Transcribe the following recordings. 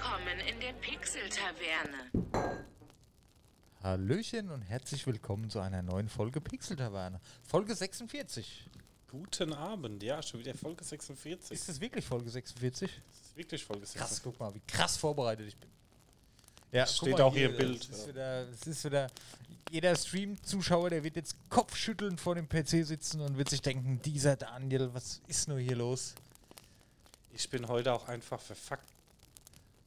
Willkommen in der Pixel-Taverne. Hallöchen und herzlich willkommen zu einer neuen Folge Pixel Taverne. Folge 46. Guten Abend, ja, schon wieder Folge 46. Ist das wirklich Folge 46? Das ist wirklich Folge Krass, 46. guck mal, wie krass vorbereitet ich bin. Ja, steht mal auch hier im das Bild, Ist ja. wieder, das ist wieder, jeder Stream-Zuschauer, der wird jetzt kopfschüttelnd vor dem PC sitzen und wird sich denken, dieser Daniel, was ist nur hier los? Ich bin heute auch einfach verfuckt.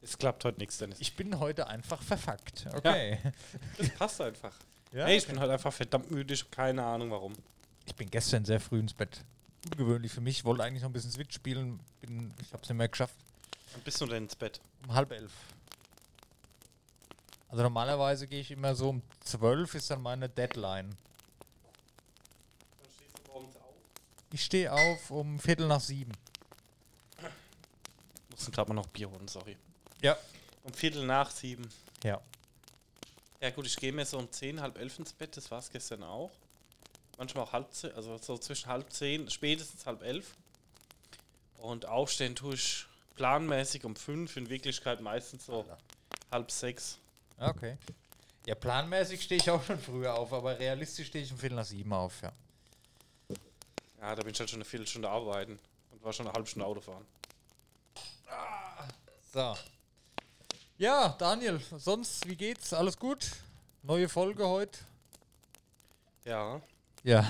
Es klappt heute nichts, Dennis. Ich bin heute einfach verfuckt. Okay. Das passt einfach. Ja, hey, ich okay. bin heute einfach verdammt müde, ich habe keine Ahnung warum. Ich bin gestern sehr früh ins Bett. Ungewöhnlich für mich. Wollte eigentlich noch ein bisschen Switch spielen. Bin, ich habe es nicht mehr geschafft. Wann bist du denn ins Bett? Um halb elf. Also normalerweise gehe ich immer so um zwölf ist dann meine Deadline. Dann stehst du morgens auf. Ich stehe auf um Viertel nach sieben. Mussten gerade mal noch Bier holen, sorry. Ja. Um Viertel nach sieben. Ja. Ja gut, ich gehe mir so um zehn, halb elf ins Bett, das war es gestern auch. Manchmal auch halb zehn, also so zwischen halb zehn, spätestens halb elf. Und aufstehen tue ich planmäßig um fünf, in Wirklichkeit meistens so halb sechs. Okay. Ja, planmäßig stehe ich auch schon früher auf, aber realistisch stehe ich um Viertel nach sieben auf, ja. Ja, da bin ich halt schon eine Viertelstunde arbeiten und war schon eine halbe Stunde Auto fahren. So. Ja, Daniel, sonst, wie geht's? Alles gut? Neue Folge heute? Ja. Ja.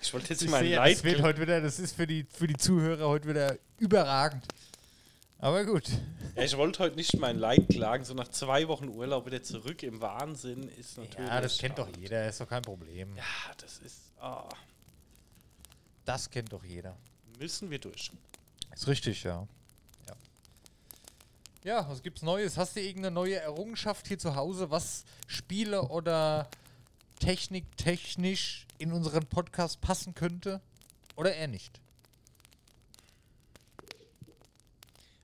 Ich wollte jetzt Ich mein sehe, Leid. das wird heute wieder, das ist für die, für die Zuhörer heute wieder überragend. Aber gut. Ja, ich wollte heute nicht mein Leid klagen, so nach zwei Wochen Urlaub wieder zurück im Wahnsinn ist natürlich. Ja, das kennt doch jeder, ist doch kein Problem. Ja, das ist. ah, Das kennt doch jeder. müssen wir durch. Ist richtig. Ja, ja was gibt's Neues? Hast du irgendeine neue Errungenschaft hier zu Hause, was Spiele oder Technik technisch in unseren Podcast passen könnte? Oder eher nicht?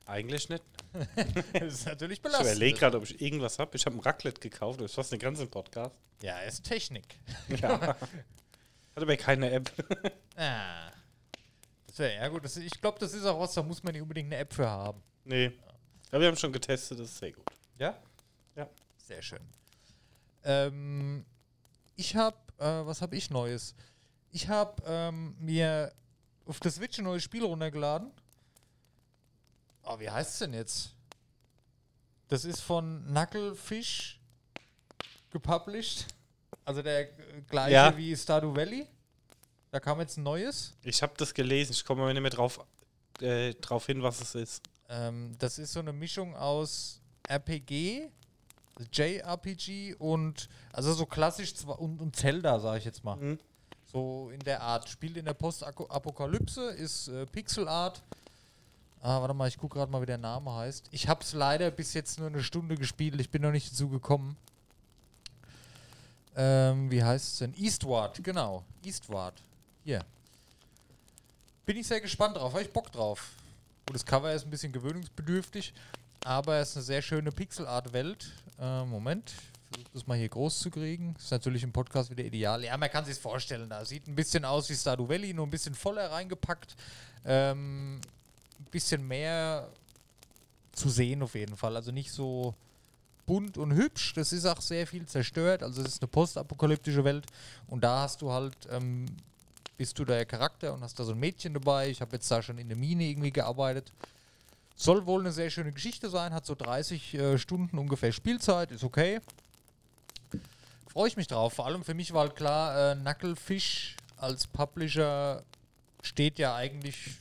Eigentlich nicht. das ist natürlich Ich belastend. überlege gerade, ob ich irgendwas habe. Ich habe ein Raclette gekauft, das ist fast den ganzen Podcast. Ja, ist Technik. Ja. Hat aber keine App. Ah. Das wäre ja gut. Das, ich glaube, das ist auch was, da muss man nicht unbedingt eine App für haben. nee. Aber wir haben schon getestet, das ist sehr gut. Ja? Ja. Sehr schön. Ähm, ich habe, äh, was habe ich Neues? Ich habe ähm, mir auf der Switch ein neues Spiel runtergeladen. Oh, wie heißt es denn jetzt? Das ist von Knucklefish gepublished. Also der gleiche Ja. wie Stardew Valley. Da kam jetzt ein neues. Ich habe das gelesen, ich komme aber nicht mehr drauf, äh, drauf hin, was es ist. Ähm, das ist so eine Mischung aus RPG, JRPG und also so klassisch und, und Zelda, sage ich jetzt mal. Mhm. So in der Art. Spielt in der Postapokalypse, ist äh, Pixel Art. Ah, warte mal, ich gucke gerade mal, wie der Name heißt. Ich habe es leider bis jetzt nur eine Stunde gespielt. Ich bin noch nicht dazu gekommen. Ähm, wie heißt es denn? Eastward, genau. Eastward. Hier. Bin ich sehr gespannt drauf. Habe ich Bock drauf. Gut, das Cover ist ein bisschen gewöhnungsbedürftig, aber es ist eine sehr schöne Pixel-Art-Welt. Äh, Moment, versuche das mal hier groß zu kriegen. Ist natürlich im Podcast wieder ideal. Ja, man kann sich vorstellen, da sieht ein bisschen aus wie Stardew Valley, nur ein bisschen voller reingepackt. Ähm, ein bisschen mehr zu sehen auf jeden Fall. Also nicht so bunt und hübsch. Das ist auch sehr viel zerstört. Also es ist eine postapokalyptische Welt. Und da hast du halt, ähm, bist du der Charakter und hast da so ein Mädchen dabei. Ich habe jetzt da schon in der Mine irgendwie gearbeitet. Soll wohl eine sehr schöne Geschichte sein, hat so 30 äh, Stunden ungefähr Spielzeit, ist okay. Freue ich mich drauf. Vor allem für mich war halt klar, äh, Knucklefish als Publisher steht ja eigentlich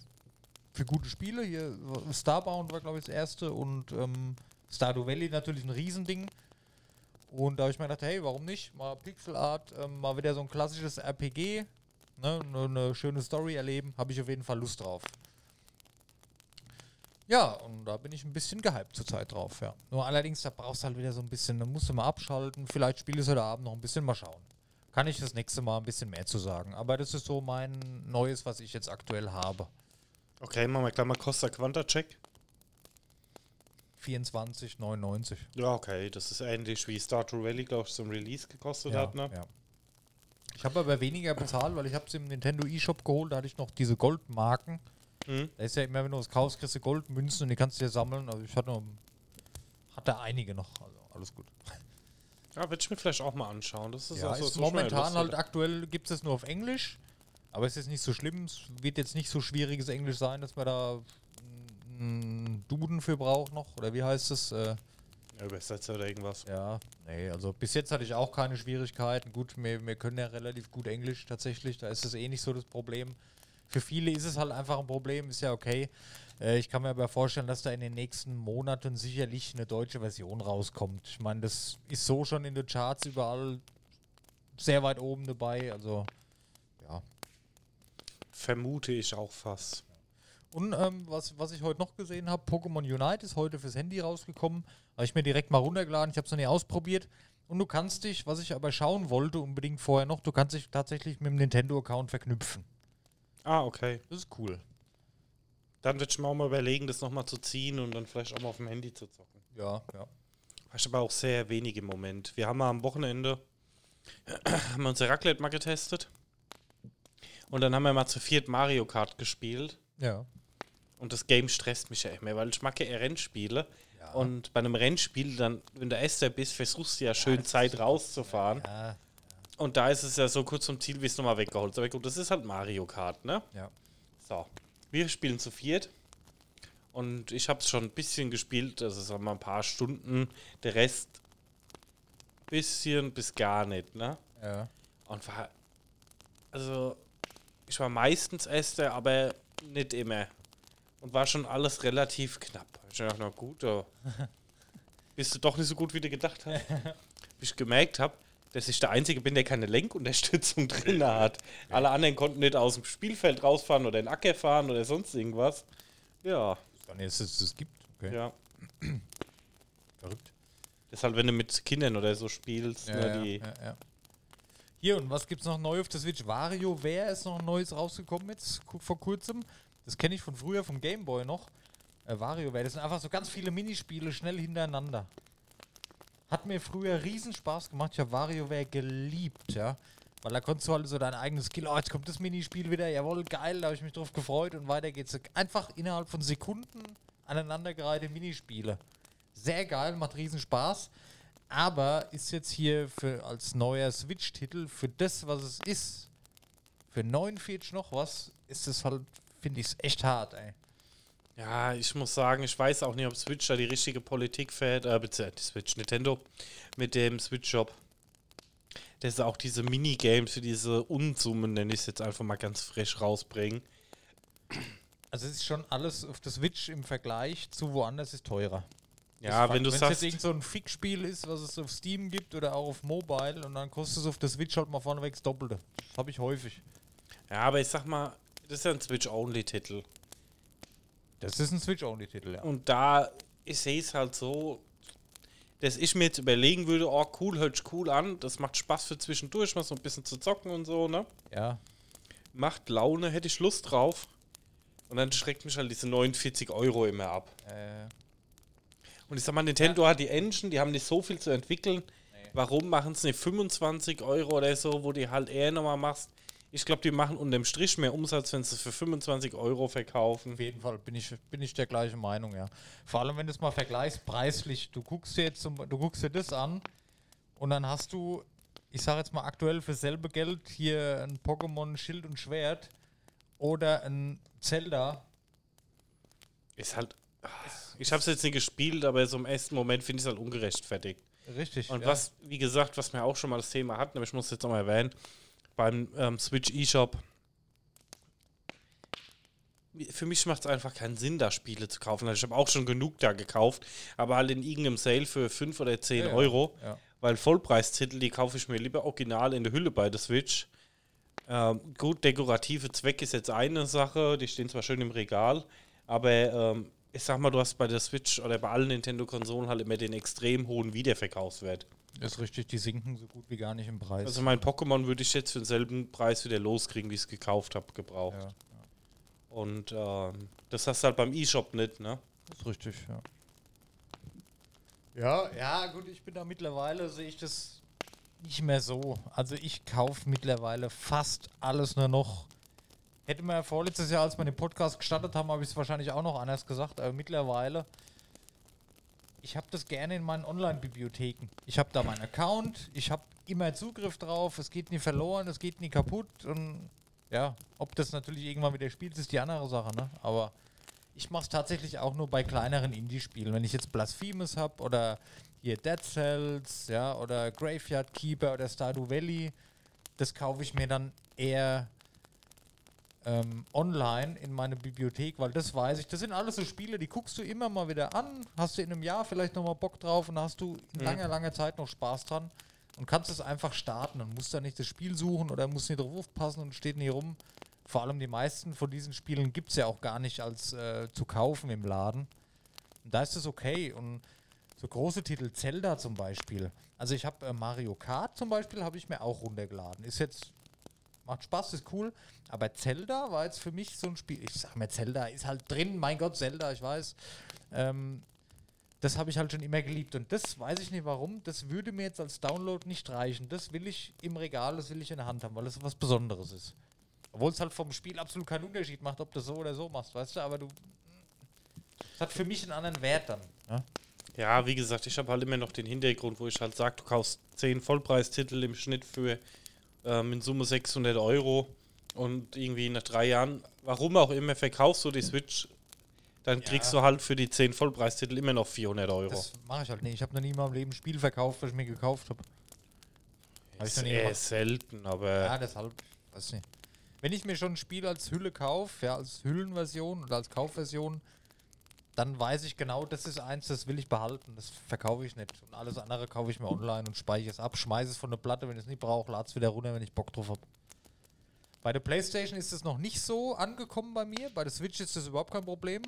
für gute Spiele. Hier äh, Starbound war, glaube ich, das erste und ähm, Stardew Valley natürlich ein Riesending. Und da habe ich mir gedacht, hey, warum nicht? Mal Pixel Art, ähm, mal wieder so ein klassisches RPG, ne, eine, eine schöne Story erleben, habe ich auf jeden Fall Lust drauf. Ja, und da bin ich ein bisschen gehypt zurzeit drauf, ja. Nur allerdings, da brauchst du halt wieder so ein bisschen, da musst du mal abschalten, vielleicht spielst du heute Abend noch ein bisschen mal schauen. Kann ich das nächste Mal ein bisschen mehr zu sagen. Aber das ist so mein Neues, was ich jetzt aktuell habe. Okay, machen wir gleich mal Costa Quanta Check. 24,99. Ja, okay, das ist ähnlich wie Stardew Valley, glaube ich, zum Release gekostet hat, ne? ja. Ich habe aber weniger bezahlt, weil ich habe es im Nintendo eShop geholt, da hatte ich noch diese Goldmarken. Mhm. Da ist ja immer, wenn du was kaufst, kriegst du Goldmünzen und die kannst du dir sammeln. Also ich hatte, noch- hatte einige noch. Also alles gut. Ja, werde ich mir vielleicht auch mal anschauen. Das ist Ja, auch so, ist so momentan halt aktuell gibt es nur auf Englisch. Aber es ist nicht so schlimm. Es wird jetzt nicht so schwieriges Englisch sein, dass man da einen Duden für braucht noch. Oder wie heißt es? Äh, Übersetzer oder irgendwas. ja, nee, also bis jetzt hatte ich auch keine Schwierigkeiten. Gut, wir, wir können ja relativ gut Englisch tatsächlich. Da ist es eh nicht so das Problem. Für viele ist es halt einfach ein Problem, ist ja okay. Äh, ich kann mir aber vorstellen, dass da in den nächsten Monaten sicherlich eine deutsche Version rauskommt. Ich meine, das ist so schon in den Charts überall sehr weit oben dabei. Also, ja. Vermute ich auch fast. Und ähm, was, was ich heute noch gesehen habe, Pokémon Unite ist heute fürs Handy rausgekommen. Habe ich mir direkt mal runtergeladen. Ich habe es noch nie ausprobiert. Und du kannst dich, was ich aber schauen wollte, unbedingt vorher noch, du kannst dich tatsächlich mit dem Nintendo-Account verknüpfen. Ah, okay. Das ist cool. Dann würde ich mir auch mal überlegen, das nochmal zu ziehen und dann vielleicht auch mal auf dem Handy zu zocken. Ja, ja. Ich aber auch sehr wenig im Moment. Wir haben mal am Wochenende haben wir unser Raclette mal getestet. Und dann haben wir mal zu viert Mario Kart gespielt. Ja. Und das Game stresst mich ja immer, weil ich mag ja eher Rennspiele. Ja. Und bei einem Rennspiel, dann, wenn du Erster bist, versuchst du ja schön Zeit rauszufahren. Ja, Und da ist es ja so kurz zum Ziel, wie es nochmal weggeholt. Aber gut, das ist halt Mario Kart, ne? ja. So. Wir spielen zu viert. Und ich habe es schon ein bisschen gespielt, also sagen wir mal ein paar Stunden. Der Rest bisschen bis gar nicht, ne? ja. Und war. Also, ich war meistens Erster, aber nicht immer. Und war schon alles relativ knapp. Ich dachte, na gut, da bist du doch nicht so gut, wie du gedacht hast. Bis ich gemerkt habe, dass ich der Einzige bin, der keine Lenkunterstützung drin hat. Alle anderen konnten nicht aus dem Spielfeld rausfahren oder in den Acker fahren oder sonst irgendwas. Ja, Dann ist es, es gibt. Okay. ja. Verrückt. Deshalb, wenn du mit Kindern oder so spielst, Ja, ne, ja, die. ja, ja. Hier, und was gibt's noch neu auf der Switch? WarioWare ist noch ein neues rausgekommen jetzt, vor kurzem. Das kenne ich von früher, vom Gameboy noch. Äh, WarioWare, das sind einfach so ganz viele Minispiele schnell hintereinander. Hat mir früher riesen Spaß gemacht. Ich habe WarioWare geliebt, ja. Weil da konntest du halt so dein eigenes Skill, oh, jetzt kommt das Minispiel wieder, jawohl, geil, da habe ich mich drauf gefreut und weiter geht's. Einfach innerhalb von Sekunden aneinandergereihte Minispiele. Sehr geil, macht riesen Spaß. Aber ist jetzt hier für, als neuer Switch-Titel für das, was es ist, für 49 noch was, ist es halt, finde ich es echt hart, ey. Ja, ich muss sagen, ich weiß auch nicht, ob Switch da die richtige Politik fährt, äh, beziehungsweise die Switch, Nintendo, mit dem Switch-Shop. Dass sie auch diese Minigames für diese Unsummen, nenne ich es jetzt einfach mal ganz frisch rausbringen. Also es ist schon alles auf der Switch im Vergleich zu woanders ist teurer. Ja, wenn du Wenn es sagst, jetzt so ein Fick-Spiel ist, was es auf Steam gibt oder auch auf Mobile und dann kostet es auf der Switch halt mal vorneweg das Doppelte. Das habe ich häufig. ja, aber ich sag mal, das ist ja ein Switch-Only-Titel. Das ist ein Switch-Only-Titel, ja. Und da, ich sehe es halt so, dass ich mir jetzt überlegen würde, oh cool, hört sich cool an, das macht Spaß für zwischendurch, mal so ein bisschen zu zocken und so, ne? Ja, Macht Laune, hätte ich Lust drauf. Und dann schreckt mich halt diese 49 Euro immer ab. äh, Und ich sag mal, Nintendo hat die Engine, die haben nicht so viel zu entwickeln. Warum machen es nicht 25 Euro oder so, wo die halt eher nochmal machst? Ich glaube, die machen unterm Strich mehr Umsatz, wenn sie es für 25 Euro verkaufen. Auf jeden Fall bin ich, bin ich der gleichen Meinung, ja. Vor allem, wenn du es mal vergleichst, preislich. Du guckst dir jetzt zum, du guckst dir das an und dann hast du, ich sage jetzt mal aktuell für selbe Geld hier ein Pokémon Schild und Schwert oder ein Zelda. Ist halt. Ich habe es jetzt nicht gespielt, aber so im ersten Moment finde ich es halt ungerechtfertigt. Richtig. Und ja. was, wie gesagt, was wir auch schon mal das Thema hatten, aber ich muss es jetzt nochmal erwähnen, beim ähm, Switch eShop. Für mich macht es einfach keinen Sinn, da Spiele zu kaufen. Also ich habe auch schon genug da gekauft, aber halt in irgendeinem Sale für 5 oder 10 Ja. Euro. Ja. Weil Vollpreistitel, die kaufe ich mir lieber original in der Hülle bei der Switch. Ähm, gut, dekorative Zweck ist jetzt eine Sache, die stehen zwar schön im Regal, aber ähm, ich sag mal, du hast bei der Switch oder bei allen Nintendo-Konsolen halt immer den extrem hohen Wiederverkaufswert. Das ist richtig, die sinken so gut wie gar nicht im Preis. Also mein Pokémon würde ich jetzt für denselben Preis wieder loskriegen, wie ich es gekauft habe, gebraucht. ja, Und ähm, das hast du halt beim E-Shop nicht, ne? das ist richtig, ja. Ja, ja, gut, ich bin da mittlerweile, sehe ich das nicht mehr so. Also ich kaufe mittlerweile fast alles nur noch Hätte man ja vorletztes Jahr, als wir den Podcast gestartet haben, habe ich es wahrscheinlich auch noch anders gesagt, aber mittlerweile, ich habe das gerne in meinen Online-Bibliotheken. Ich habe da meinen Account, ich habe immer Zugriff drauf, es geht nie verloren, es geht nie kaputt und ja, ob das natürlich irgendwann wieder spielt, ist die andere Sache, ne? Aber ich mache es tatsächlich auch nur bei kleineren Indie-Spielen. Wenn ich jetzt Blasphemous habe oder hier Dead Cells, ja, oder Graveyard Keeper oder Stardew Valley, das kaufe ich mir dann eher ähm, online in meine Bibliothek, weil das weiß ich. Das sind alles so Spiele, die guckst du immer mal wieder an, hast du in einem Jahr vielleicht nochmal Bock drauf und hast du in Mhm. langer, langer Zeit noch Spaß dran und kannst es einfach starten und musst da nicht das Spiel suchen oder musst nicht drauf aufpassen und steht nie rum. Vor allem die meisten von diesen Spielen gibt es ja auch gar nicht als äh, zu kaufen im Laden. Und da ist es okay. Und so große Titel, Zelda zum Beispiel. Also ich habe äh, Mario Kart zum Beispiel, habe ich mir auch runtergeladen. Ist jetzt, macht Spaß, ist cool. Aber Zelda war jetzt für mich so ein Spiel. Ich sag mir, Zelda ist halt drin. Mein Gott, Zelda, ich weiß. Ähm, das habe ich halt schon immer geliebt. Und das weiß ich nicht warum. Das würde mir jetzt als Download nicht reichen. Das will ich im Regal, das will ich in der Hand haben, weil das was Besonderes ist. Obwohl es halt vom Spiel absolut keinen Unterschied macht, ob du so oder so machst, weißt du? Aber du. Es hat für mich einen anderen Wert dann. Ja? Ja, wie gesagt, ich habe halt immer noch den Hintergrund, wo ich halt sage, du kaufst 10 Vollpreistitel im Schnitt für ähm, in Summe 600 Euro und irgendwie nach drei Jahren, warum auch immer, verkaufst du die Switch, dann kriegst du halt für die 10 Vollpreistitel immer noch 400 Euro. Das mache ich halt nicht. Ich habe noch nie in meinem Leben ein Spiel verkauft, was ich mir gekauft habe. Hab ist eher selten, aber Ja, deshalb, weiß nicht. Wenn ich mir schon ein Spiel als Hülle kaufe, ja, als Hüllenversion oder als Kaufversion, dann weiß ich genau, das ist eins, das will ich behalten. Das verkaufe ich nicht. Und alles andere kaufe ich mir online und speichere es ab, schmeiße es von der Platte, wenn ich es nicht brauche, lade es wieder runter, wenn ich Bock drauf habe. Bei der Playstation ist es noch nicht so angekommen bei mir. Bei der Switch ist das überhaupt kein Problem.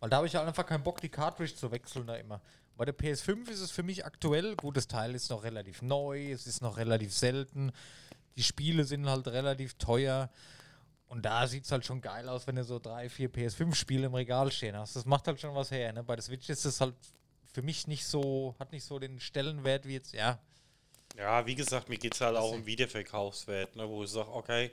Weil da habe ich halt einfach keinen Bock, die Cartridge zu wechseln da immer. Bei der PS5 ist es für mich aktuell, gut, das Teil ist noch relativ neu, es ist noch relativ selten, die Spiele sind halt relativ teuer und da sieht es halt schon geil aus, wenn du so drei, vier PS5-Spiele im Regal stehen hast. Das macht halt schon was her. Ne? Bei der Switch ist es halt für mich nicht so, hat nicht so den Stellenwert wie jetzt, ja. ja, wie gesagt, mir geht es halt auch um Wiederverkaufswert, ne, wo ich sage, okay,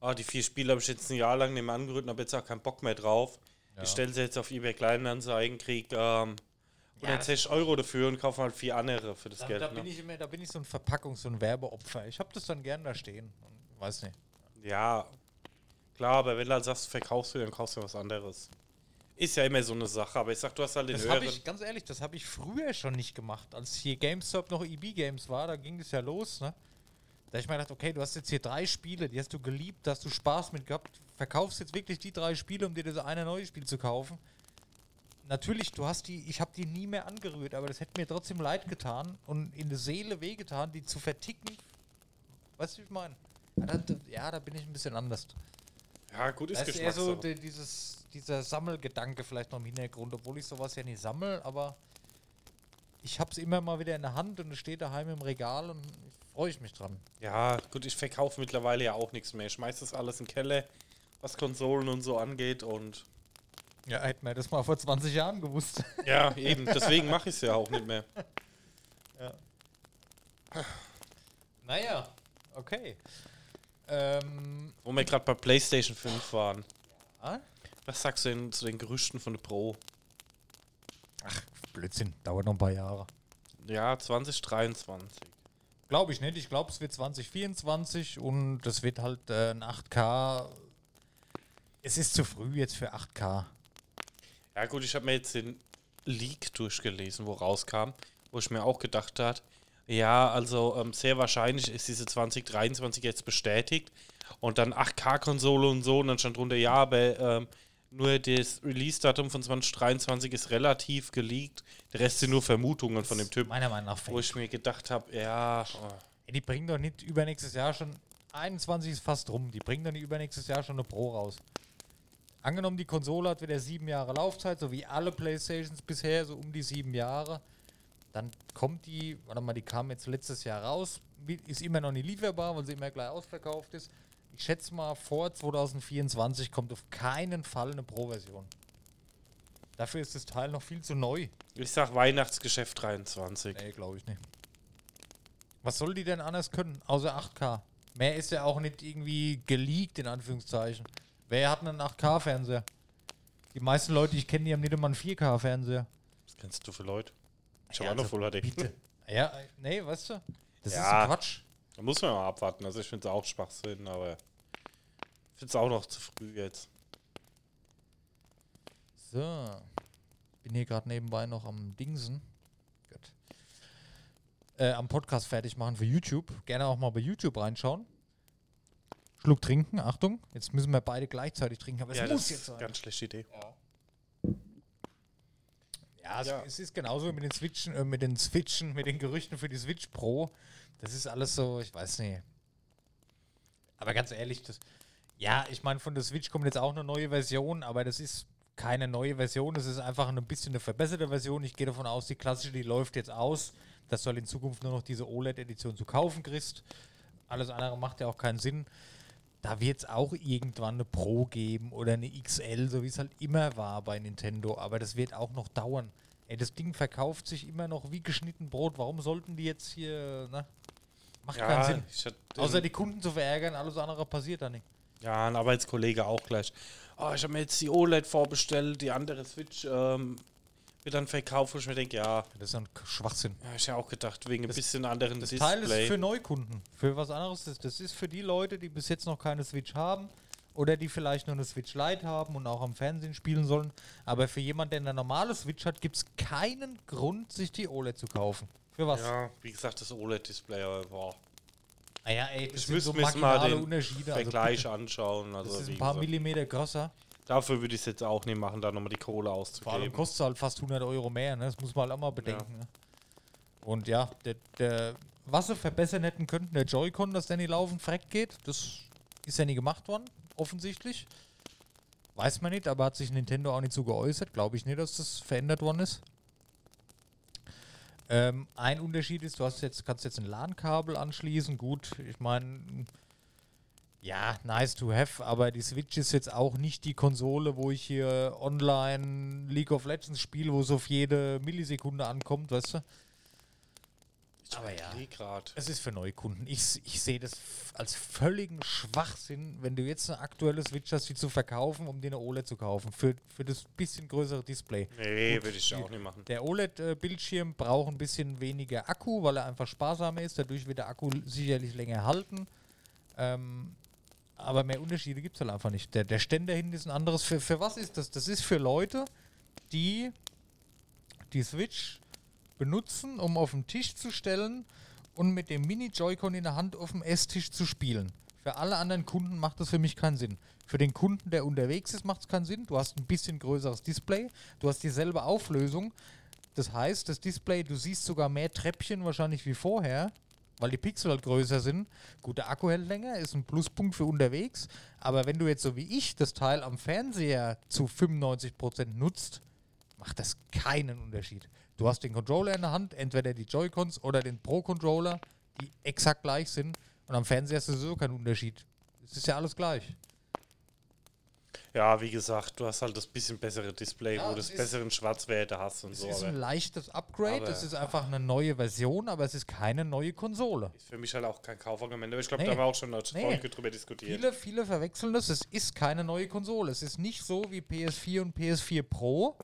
ah, die vier Spiele habe ich jetzt ein Jahr lang mehr angerührt und habe jetzt auch keinen Bock mehr drauf. Ja. Ich stelle sie jetzt auf eBay Kleinanzeigen, krieg ähm, 160 Euro dafür und kaufe halt vier andere für das Da, Geld. da, ne? bin ich immer, da bin ich so ein Verpackungs-, so ein Werbeopfer. Ich habe das dann gern da stehen. Weiß nicht. Ja, klar, aber wenn du halt sagst, verkaufst du, dann kaufst du was anderes. Ist ja immer so eine Sache, aber ich sag, du hast halt den Das höheren. ich, ganz ehrlich, das habe ich früher schon nicht gemacht. Als hier GameStop noch EB Games war, da ging es ja los, ne? Da ich mir gedacht, okay, du hast jetzt hier drei Spiele, die hast du geliebt, da hast du Spaß mit gehabt, verkaufst jetzt wirklich die drei Spiele, um dir das eine neue Spiel zu kaufen. Natürlich, du hast die, ich habe die nie mehr angerührt, aber das hätte mir trotzdem leid getan und in der Seele wehgetan, die zu verticken. Weißt du, wie ich meine? Ja, da bin ich ein bisschen anders. Ja, gut, ist Da ist eher so die, dieses, dieser Sammelgedanke vielleicht noch im Hintergrund, obwohl ich sowas ja nicht sammel, aber ich habe es immer mal wieder in der Hand und es steht daheim im Regal und freue ich mich dran. Ja, gut, ich verkaufe mittlerweile ja auch nichts mehr. Ich schmeiß das alles in den Keller, was Konsolen und so angeht und Ja, hätten wir das mal vor 20 Jahren gewusst. ja, eben, deswegen mache ich es ja auch nicht mehr. naja, okay. Ähm, Wo wir gerade bei PlayStation 5 waren. ah? Was sagst du denn zu den Gerüchten von der Pro? Blödsinn, dauert noch ein paar Jahre. Ja, 2023. Glaube ich nicht. Ich glaube, es wird 2024 und das wird halt äh, ein 8K. Es ist zu früh jetzt für 8K. Ja gut, ich habe mir jetzt den Leak durchgelesen, wo rauskam, wo ich mir auch gedacht hat, ja, also ähm, sehr wahrscheinlich ist diese 2023 jetzt bestätigt und dann 8K-Konsole und so und dann stand drunter, ja, aber ähm, nur das Release-Datum von 2023 ist relativ geleakt, der Rest sind nur Vermutungen von dem Typ, Meiner Meinung nach wo ich mir gedacht habe, ja, oh, Ey, die bringen doch nicht übernächstes Jahr schon. 21 ist fast rum. Die bringen doch nicht übernächstes Jahr schon eine Pro raus. Angenommen, die Konsole hat wieder sieben Jahre Laufzeit, so wie alle Playstations bisher, so um die sieben Jahre. Dann kommt die, warte mal, die kam jetzt letztes Jahr raus, ist immer noch nicht lieferbar, weil sie immer gleich ausverkauft ist. Ich schätze mal, vor 2024 kommt auf keinen Fall eine Pro-Version. Dafür ist das Teil noch viel zu neu. ich sag Weihnachtsgeschäft 23. Nee, glaube ich nicht. Was soll die denn anders können, außer 8K? Mehr ist ja auch nicht irgendwie geleakt, in Anführungszeichen. Wer hat einen 8K-Fernseher? Die meisten Leute, die ich kenne, die haben nicht immer einen 4K-Fernseher. Was kennst du für Leute? Ich Ja, habe auch noch Full HD. Bitte. Ja, nee, weißt du? Das Ja. ist Quatsch. Da muss man mal abwarten. Also ich finde es auch Schwachsinn, aber ich finde es auch noch zu früh jetzt. So. Bin hier gerade nebenbei noch am Dingsen. Gut. Äh, am Podcast fertig machen für YouTube. Gerne auch mal bei YouTube reinschauen. Schluck trinken, Achtung. Jetzt müssen wir beide gleichzeitig trinken, aber es ja, muss das jetzt ist sein. eine ganz schlechte Idee. Ja, es, Ja. es ist genauso wie mit den Switchen, äh, mit den Switchen, mit den Gerüchten für die Switch Pro. Das ist alles so, ich weiß nicht. Aber ganz ehrlich, das, ja, ich meine, von der Switch kommt jetzt auch eine neue Version, aber das ist keine neue Version, das ist einfach ein bisschen eine verbesserte Version. Ich gehe davon aus, die klassische, die läuft jetzt aus. Das soll in Zukunft nur noch diese OLED-Edition zu kaufen kriegst. Alles andere macht ja auch keinen Sinn. Da wird es auch irgendwann eine Pro geben oder eine XL, so wie es halt immer war bei Nintendo. Aber das wird auch noch dauern. Ey, das Ding verkauft sich immer noch wie geschnitten Brot. Warum sollten die jetzt hier, ne? Macht keinen Sinn. Außer die Kunden zu verärgern, alles andere passiert da nicht. Ja, ein Arbeitskollege auch gleich. Oh, ich habe mir jetzt die OLED vorbestellt, die andere Switch ähm, wird dann verkauft, wo ich mir denke, ja, Das ist ein Schwachsinn. ja, ich ja auch gedacht, wegen ein Das- bisschen anderen Das Display. Teil ist für Neukunden. Für was anderes. Das, das ist für die Leute, die bis jetzt noch keine Switch haben oder die vielleicht nur eine Switch Lite haben und auch am Fernsehen spielen sollen. Aber für jemanden, der eine normale Switch hat, gibt es keinen Grund, sich die OLED zu kaufen. Für was? ja, wie gesagt, das OLED-Display, aber boah. Ah ja, ey, das Ich müsste so mir mal den Unterschiede. Also Vergleich bitte, anschauen. Also, das ist ein paar Millimeter größer. Dafür würde ich es jetzt auch nicht machen, da nochmal die Kohle Vor allem auszugeben. kostet es halt fast 100 Euro mehr. Ne? Das muss man halt auch mal bedenken. Ne? Und ja, der, der, was sie verbessern hätten könnten, der Joy-Con, dass der nicht laufend freck geht, das ist ja nie gemacht worden, offensichtlich. Weiß man nicht, aber hat sich Nintendo auch nicht so geäußert. Glaube ich nicht, dass das verändert worden ist. Ähm, ein Unterschied ist, du hast jetzt, kannst jetzt ein LAN-Kabel anschließen. Gut, ich meine, ja, nice to have, aber die Switch ist jetzt auch nicht die Konsole, wo ich hier online League of Legends spiele, wo es auf jede Millisekunde ankommt, weißt du? Aber ja. Grad. Es ist für Neukunden. Ich, ich sehe das als völligen Schwachsinn, wenn du jetzt eine aktuelle Switch hast, die zu verkaufen, um dir eine OLED zu kaufen. Für, für das bisschen größere Display. Nee, würde ich auch nicht machen. Der OLED-Bildschirm braucht ein bisschen weniger Akku, weil er einfach sparsamer ist. Dadurch wird der Akku sicherlich länger halten. Ähm, aber mehr Unterschiede gibt es halt einfach nicht. Der, der Ständer hinten ist ein anderes. Für, für was ist das? Das ist für Leute, die die Switch benutzen, um auf den Tisch zu stellen und mit dem Mini-Joy-Con in der Hand auf dem Esstisch zu spielen. Für alle anderen Kunden macht das für mich keinen Sinn. Für den Kunden, der unterwegs ist, macht es keinen Sinn. Du hast ein bisschen größeres Display, du hast dieselbe Auflösung. Das heißt, das Display, du siehst sogar mehr Treppchen wahrscheinlich wie vorher, weil die Pixel halt größer sind. Gut, der Akku hält länger, ist ein Pluspunkt für unterwegs. Aber wenn du jetzt so wie ich das Teil am Fernseher zu 95% nutzt, macht das keinen Unterschied. Du hast den Controller in der Hand, entweder die Joy-Cons oder den Pro-Controller, die exakt gleich sind. Und am Fernseher ist sowieso kein Unterschied. Es ist ja alles gleich. Ja, wie gesagt, du hast halt das bisschen bessere Display, Ja, wo du es das besseren Schwarzwerte hast und Es so. ist ein leichtes Upgrade, es ist einfach eine neue Version, aber es ist keine neue Konsole. ist für mich halt auch kein Kaufargument. Aber ich glaube, Nee. da haben wir auch schon als Nee. Folge drüber diskutiert. Viele, viele verwechseln das. Es ist keine neue Konsole. Es ist nicht so wie PS4 und PS4 Pro,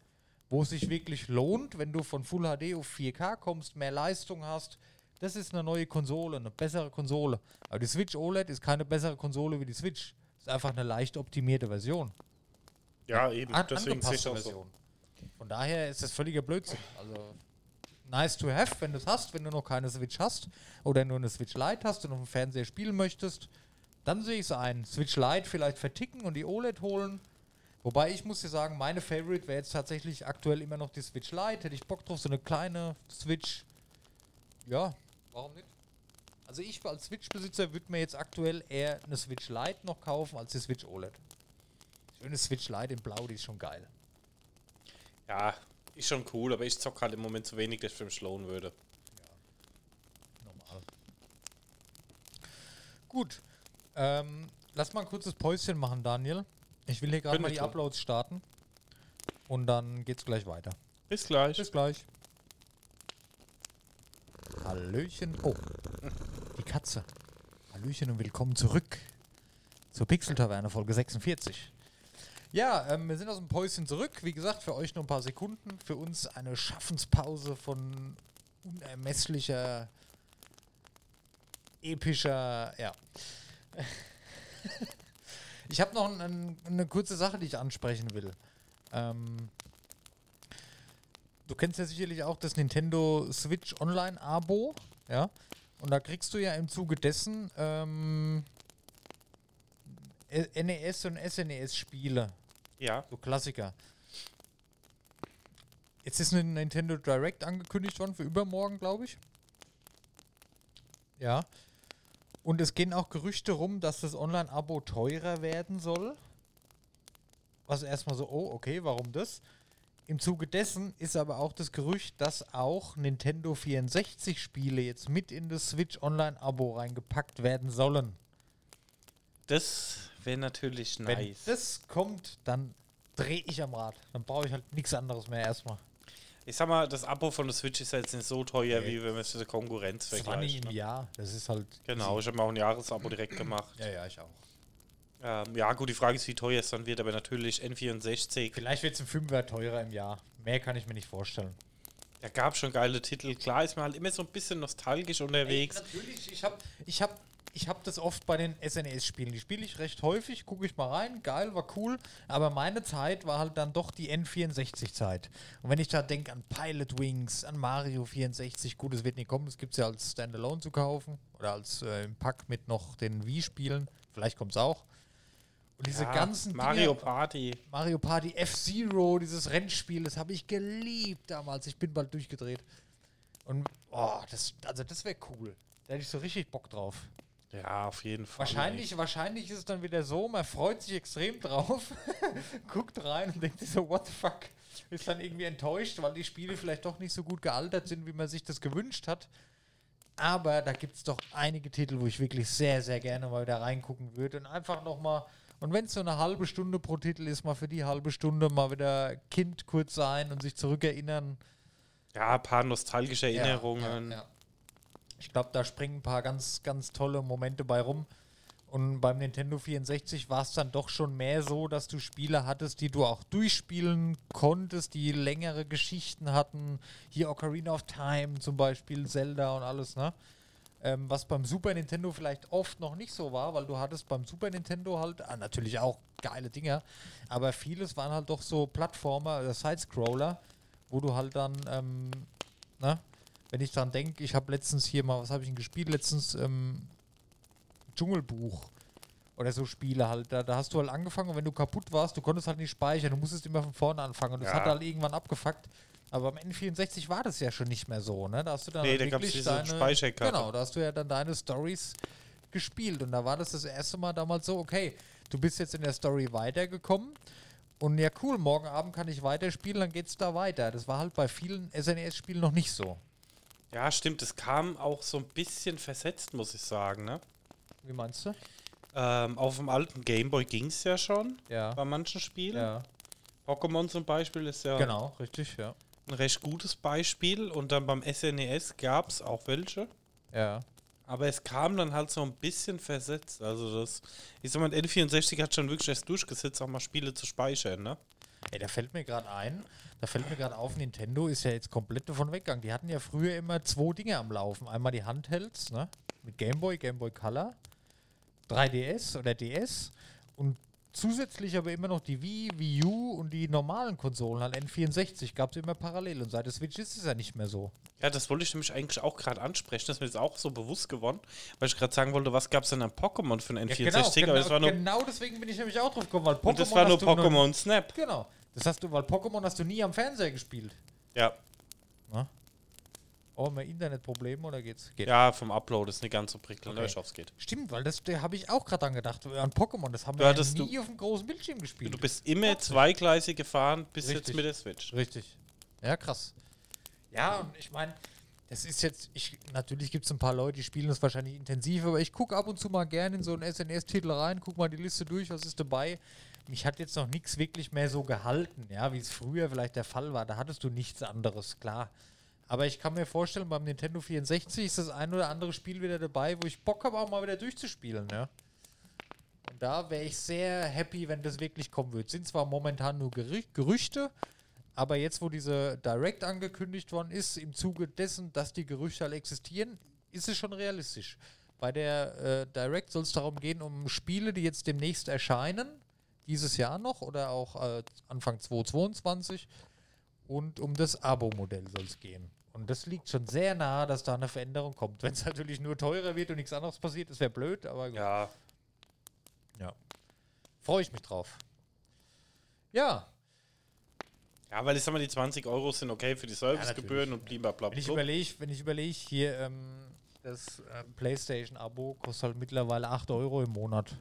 wo es sich wirklich lohnt, wenn du von Full HD auf 4K kommst, mehr Leistung hast. Das ist eine neue Konsole, eine bessere Konsole. Aber die Switch OLED ist keine bessere Konsole wie die Switch. Ist einfach eine leicht optimierte Version. Ja, eben. An Deswegen sehe ich angepasste auch so. Version. Von daher ist das völliger Blödsinn. Also nice to have, wenn du es hast, wenn du noch keine Switch hast oder nur eine Switch Lite hast und auf dem Fernseher spielen möchtest, dann sehe ich es ein. Switch Lite vielleicht verticken und die OLED holen. Wobei ich muss dir sagen, meine Favorite wäre jetzt tatsächlich aktuell immer noch die Switch Lite. Hätte ich Bock drauf, so eine kleine Switch. Ja, warum nicht? Also ich als Switch-Besitzer würde mir jetzt aktuell eher eine Switch Lite noch kaufen als die Switch OLED. Eine Switch Lite in Blau, die ist schon geil. Ja, ist schon cool, aber ich zock halt im Moment zu wenig, dass ich für mich lohnen würde. Normal. Gut. Ähm, lass mal ein kurzes Päuschen machen, Daniel. Ich will hier gerade mal die tun. Uploads starten. Und dann geht's gleich weiter. Bis gleich. Bis gleich. Hallöchen. Oh. Katze. Hallöchen und willkommen zurück zur Pixel-Taverne, Folge 46. Ja, ähm, wir sind aus dem Päuschen zurück. Wie gesagt, für euch nur ein paar Sekunden. Für uns eine Schaffenspause von unermesslicher, epischer, ja. ich habe noch ein, eine kurze Sache, die ich ansprechen will. Ähm, du kennst ja sicherlich auch das Nintendo Switch Online Abo, ja? Und da kriegst du ja im Zuge dessen ähm, NES und SNES-Spiele. Ja. So Klassiker. Jetzt ist ein Nintendo Direct angekündigt worden für übermorgen, glaube ich. Ja. Und es gehen auch Gerüchte rum, dass das Online-Abo teurer werden soll. Was erstmal so, oh, okay, warum das? Im Zuge dessen ist aber auch das Gerücht, dass auch Nintendo 64 Spiele jetzt mit in das Switch Online-Abo reingepackt werden sollen. Das wäre natürlich Wenn nice. das kommt, dann drehe ich am Rad. Dann brauche ich halt nichts anderes mehr erstmal. Ich sag mal, das Abo von der Switch ist ja jetzt nicht so teuer, Nee. wie wenn man es mit der Konkurrenz 20 vergleicht. im Ne? Jahr, das ist halt. Genau, ich habe mir auch ein Jahresabo direkt gemacht. Ja, ja, ich auch. Ähm, ja, gut, die Frage ist, wie teuer es dann wird, aber natürlich N64. Vielleicht wird es ein Fünfer teurer im Jahr. Mehr kann ich mir nicht vorstellen. Da gab schon geile Titel. Klar ist man halt immer so ein bisschen nostalgisch unterwegs. natürlich, ich habe ich hab, ich hab das oft bei den SNES-Spielen. Die spiele ich recht häufig, gucke ich mal rein, geil, war cool. Aber meine Zeit war halt dann doch die N64-Zeit. Und wenn ich da denke an Pilot Wings, an Mario 64, gut, es wird nicht kommen, das gibt es ja als Standalone zu kaufen. Oder als äh, im Pack mit noch den Wii-Spielen. Vielleicht kommt es auch. Und diese Ja, ganzen Mario Dinger- Party. Mario Party F-Zero, dieses Rennspiel, das habe ich geliebt damals. Ich bin bald durchgedreht. Und oh, das, also das wäre cool. Da hätte ich so richtig Bock drauf. Ja, auf jeden Fall. Wahrscheinlich, wahrscheinlich ist es dann wieder so, man freut sich extrem drauf, guckt rein und denkt sich so, what the fuck? Ist dann irgendwie enttäuscht, weil die Spiele vielleicht doch nicht so gut gealtert sind, wie man sich das gewünscht hat. Aber da gibt es doch einige Titel, wo ich wirklich sehr, sehr gerne mal wieder reingucken würde und einfach nochmal, und wenn es so eine halbe Stunde pro Titel ist, mal für die halbe Stunde mal wieder Kind kurz sein und sich zurückerinnern. Ja, ein paar nostalgische Erinnerungen. Ja, ja. Ich glaube, da springen ein paar ganz, ganz tolle Momente bei rum. Und beim Nintendo 64 war es dann doch schon mehr so, dass du Spiele hattest, die du auch durchspielen konntest, die längere Geschichten hatten. Hier Ocarina of Time zum Beispiel, Zelda und alles, ne? Ähm, was beim Super Nintendo vielleicht oft noch nicht so war, weil du hattest beim Super Nintendo halt ah, natürlich auch geile Dinger, aber vieles waren halt doch so Plattformer oder Sidescroller, wo du halt dann, ähm, ne? Wenn ich dran denke, ich habe letztens hier mal, was habe ich denn gespielt? Letztens ähm, Dschungelbuch oder so Spiele halt. Da, da hast du halt angefangen und wenn du kaputt warst, du konntest halt nicht speichern, du musstest immer von vorne anfangen und das Ja. hat halt irgendwann abgefuckt. Aber beim N64 war das ja schon nicht mehr so, ne? Da hast du dann Nee, halt da gab's deine, Speicherkarte. Genau, da hast du ja dann deine Stories gespielt und da war das das erste Mal damals so, okay, du bist jetzt in der Story weitergekommen und ja cool, morgen Abend kann ich weiterspielen, dann geht's da weiter. Das war halt bei vielen SNES-Spielen noch nicht so. Ja, stimmt. Es kam auch so ein bisschen versetzt, muss ich sagen. Ne? Wie meinst du? Ähm, auf dem alten Gameboy ging es ja schon Ja. bei manchen Spielen. Ja, Pokémon zum Beispiel ist ja genau, richtig, ja. Ein recht gutes Beispiel. Und dann beim SNES gab es auch welche. Ja. Aber es kam dann halt so ein bisschen versetzt. Also das, ich sag mal, N64 hat schon wirklich erst durchgesetzt, auch mal Spiele zu speichern, ne? Ey, da fällt mir gerade ein, da fällt mir gerade auf, Nintendo ist ja jetzt komplett davon weggegangen. Die hatten ja früher immer zwei Dinge am Laufen. Einmal die Handhelds, ne? Mit Gameboy, Gameboy Color, 3DS oder DS und zusätzlich aber immer noch die Wii, Wii U und die normalen Konsolen, halt N64, gab es immer parallel. Und seit der Switch ist es ja nicht mehr so. Ja, das wollte ich nämlich eigentlich auch gerade ansprechen. Das ist mir jetzt auch so bewusst geworden, weil ich gerade sagen wollte, was gab es denn an Pokémon für einen N64? genau, aber das war nur, genau deswegen bin ich nämlich auch drauf gekommen, weil Pokémon und das war nur Pokémon Snap. Genau. Das hast du, weil Pokémon hast du nie am Fernseher gespielt. Ja. Oh, mehr Internetprobleme oder geht's? Geht. ja, vom Upload ist nicht ganz so prickelnd, Okay. aber geht. Stimmt, weil das da habe ich auch gerade angedacht. An Pokémon, das haben Du wir ja nie auf dem großen Bildschirm gespielt. Du bist immer zweigleisig gefahren, bis Richtig. jetzt mit der Switch. Richtig. Ja, krass. Ja, und ich meine, das ist jetzt, ich, natürlich gibt es ein paar Leute, die spielen das wahrscheinlich intensiv, aber ich gucke ab und zu mal gerne in so einen SNS-Titel rein, guck mal die Liste durch, was ist dabei. Mich hat jetzt noch nichts wirklich mehr so gehalten, ja, wie es früher vielleicht der Fall war. Da hattest du nichts anderes, klar. Aber ich kann mir vorstellen, beim Nintendo 64 ist das ein oder andere Spiel wieder dabei, wo ich Bock habe, auch mal wieder durchzuspielen. Ja? Und da wäre ich sehr happy, wenn das wirklich kommen würde. Sind zwar momentan nur Gerü Gerüchte, aber jetzt, wo diese Direct angekündigt worden ist, im Zuge dessen, dass die Gerüchte halt existieren, ist es schon realistisch. Bei der äh, Direct soll es darum gehen, um Spiele, die jetzt demnächst erscheinen, dieses Jahr noch oder auch äh, Anfang 2022. Und um das Abo-Modell soll es gehen. Und das liegt schon sehr nahe, dass da eine Veränderung kommt. Wenn es natürlich nur teurer wird und nichts anderes passiert, das wäre blöd, aber gut. Ja, Ja. Freue ich mich drauf. Ja, ja, weil ich sag mal, die 20 Euro sind okay für die Servicegebühren natürlich. und blablabla. wenn ich überlege, wenn ich überlege, hier ähm, das ähm, PlayStation-Abo kostet halt mittlerweile 8 Euro im Monat.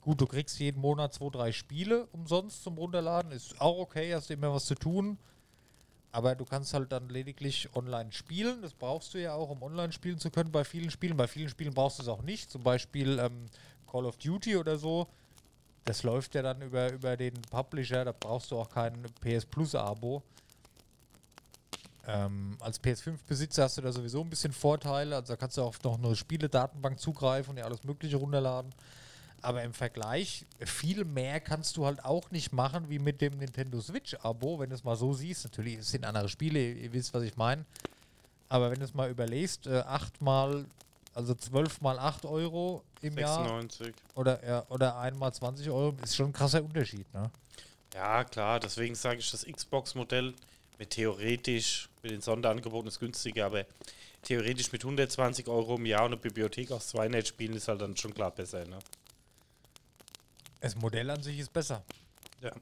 Gut, du kriegst jeden Monat zwei, drei Spiele umsonst zum Runterladen. Ist auch okay, hast immer was zu tun. Aber du kannst halt dann lediglich online spielen. Das brauchst du ja auch, um online spielen zu können bei vielen Spielen. Bei vielen Spielen brauchst du es auch nicht. Zum Beispiel ähm, Call of Duty oder so. Das läuft ja dann über, über den Publisher. Da brauchst du auch kein PS Plus-Abo. Ähm, als PS5-Besitzer hast du da sowieso ein bisschen Vorteile. Also da kannst du auf noch eine Spieledatenbank zugreifen und ja alles Mögliche runterladen. Aber im Vergleich, viel mehr kannst du halt auch nicht machen wie mit dem Nintendo Switch-Abo, wenn du es mal so siehst. Natürlich es sind andere Spiele, ihr, wisst, was ich meine. Aber wenn du es mal überlegst, äh, 8 mal, also 12 mal 8 Euro im Jahr 96. oder, ja, oder einmal 20 Euro, ist schon ein krasser Unterschied. Ne? Ja, klar, deswegen sage ich, das Xbox-Modell mit theoretisch, mit den Sonderangeboten ist günstiger, aber theoretisch mit 120 Euro im Jahr und eine Bibliothek aus 200 Spielen ist halt dann schon klar besser, ne? Das Modell an sich ist besser. Ja.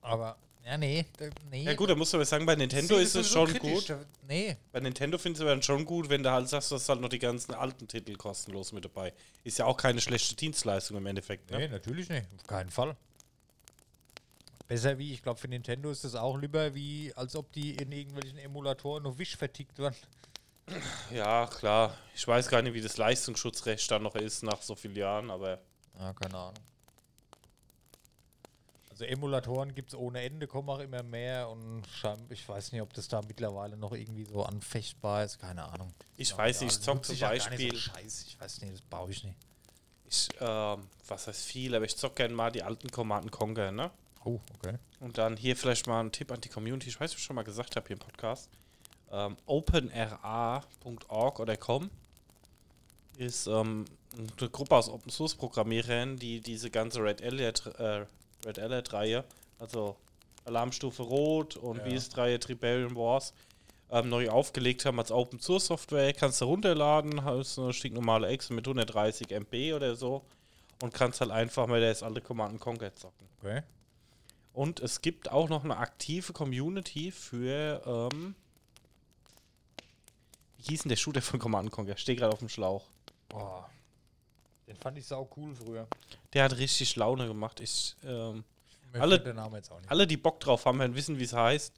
Aber, ja, nee. da- nee Ja gut, da musst du aber sagen, bei Nintendo ist es sowieso schon kritisch, gut. da- Nee, Bei Nintendo findest du dann schon gut, wenn du halt sagst, du hast halt noch die ganzen alten Titel kostenlos mit dabei. Ist ja auch keine schlechte Dienstleistung im Endeffekt, ne? Nee, natürlich nicht. Auf keinen Fall. Besser wie, ich glaube, für Nintendo ist es auch lieber, wie als ob die in irgendwelchen Emulatoren nur Wisch vertickt werden. Ja, klar. Ich weiß gar nicht, wie das Leistungsschutzrecht da noch ist nach so vielen Jahren, aber Ja, keine Ahnung. Also Emulatoren gibt es ohne Ende, kommen auch immer mehr und ich weiß nicht, ob das da mittlerweile noch irgendwie so anfechtbar ist, keine Ahnung. ich Ja, weiß nicht, ich das zock nutze zum Beispiel, So Scheiße, ich weiß nicht, das baue ich nicht. ich, ähm, was heißt viel, aber ich zock gerne mal die alten Command Conquer, ne? Oh, okay. Und dann hier vielleicht mal ein Tipp an die Community. Ich weiß, wie ich schon mal gesagt habe hier im Podcast. Ähm, openra.org oder com ist ähm, eine Gruppe aus Open Source Programmierern, die diese ganze Red Alert, äh, Red Alert Reihe, also Alarmstufe Rot und Ja. wie ist Reihe Tribarium Wars, ähm, neu aufgelegt haben als Open Source Software. Kannst du runterladen, hast eine stinknormale Excel mit 130 MB oder so und kannst halt einfach mal das alte Command Conquer zocken. Okay. Und es gibt auch noch eine aktive Community für, ähm, wie hieß denn der Shooter von Command Conquer? Steht gerade auf dem Schlauch. Boah. Den fand ich sau cool früher. Der hat richtig Laune gemacht. Ich, ähm, Mir Alle- fällt der Name jetzt auch nicht. alle, die Bock drauf haben, werden wissen, wie es heißt.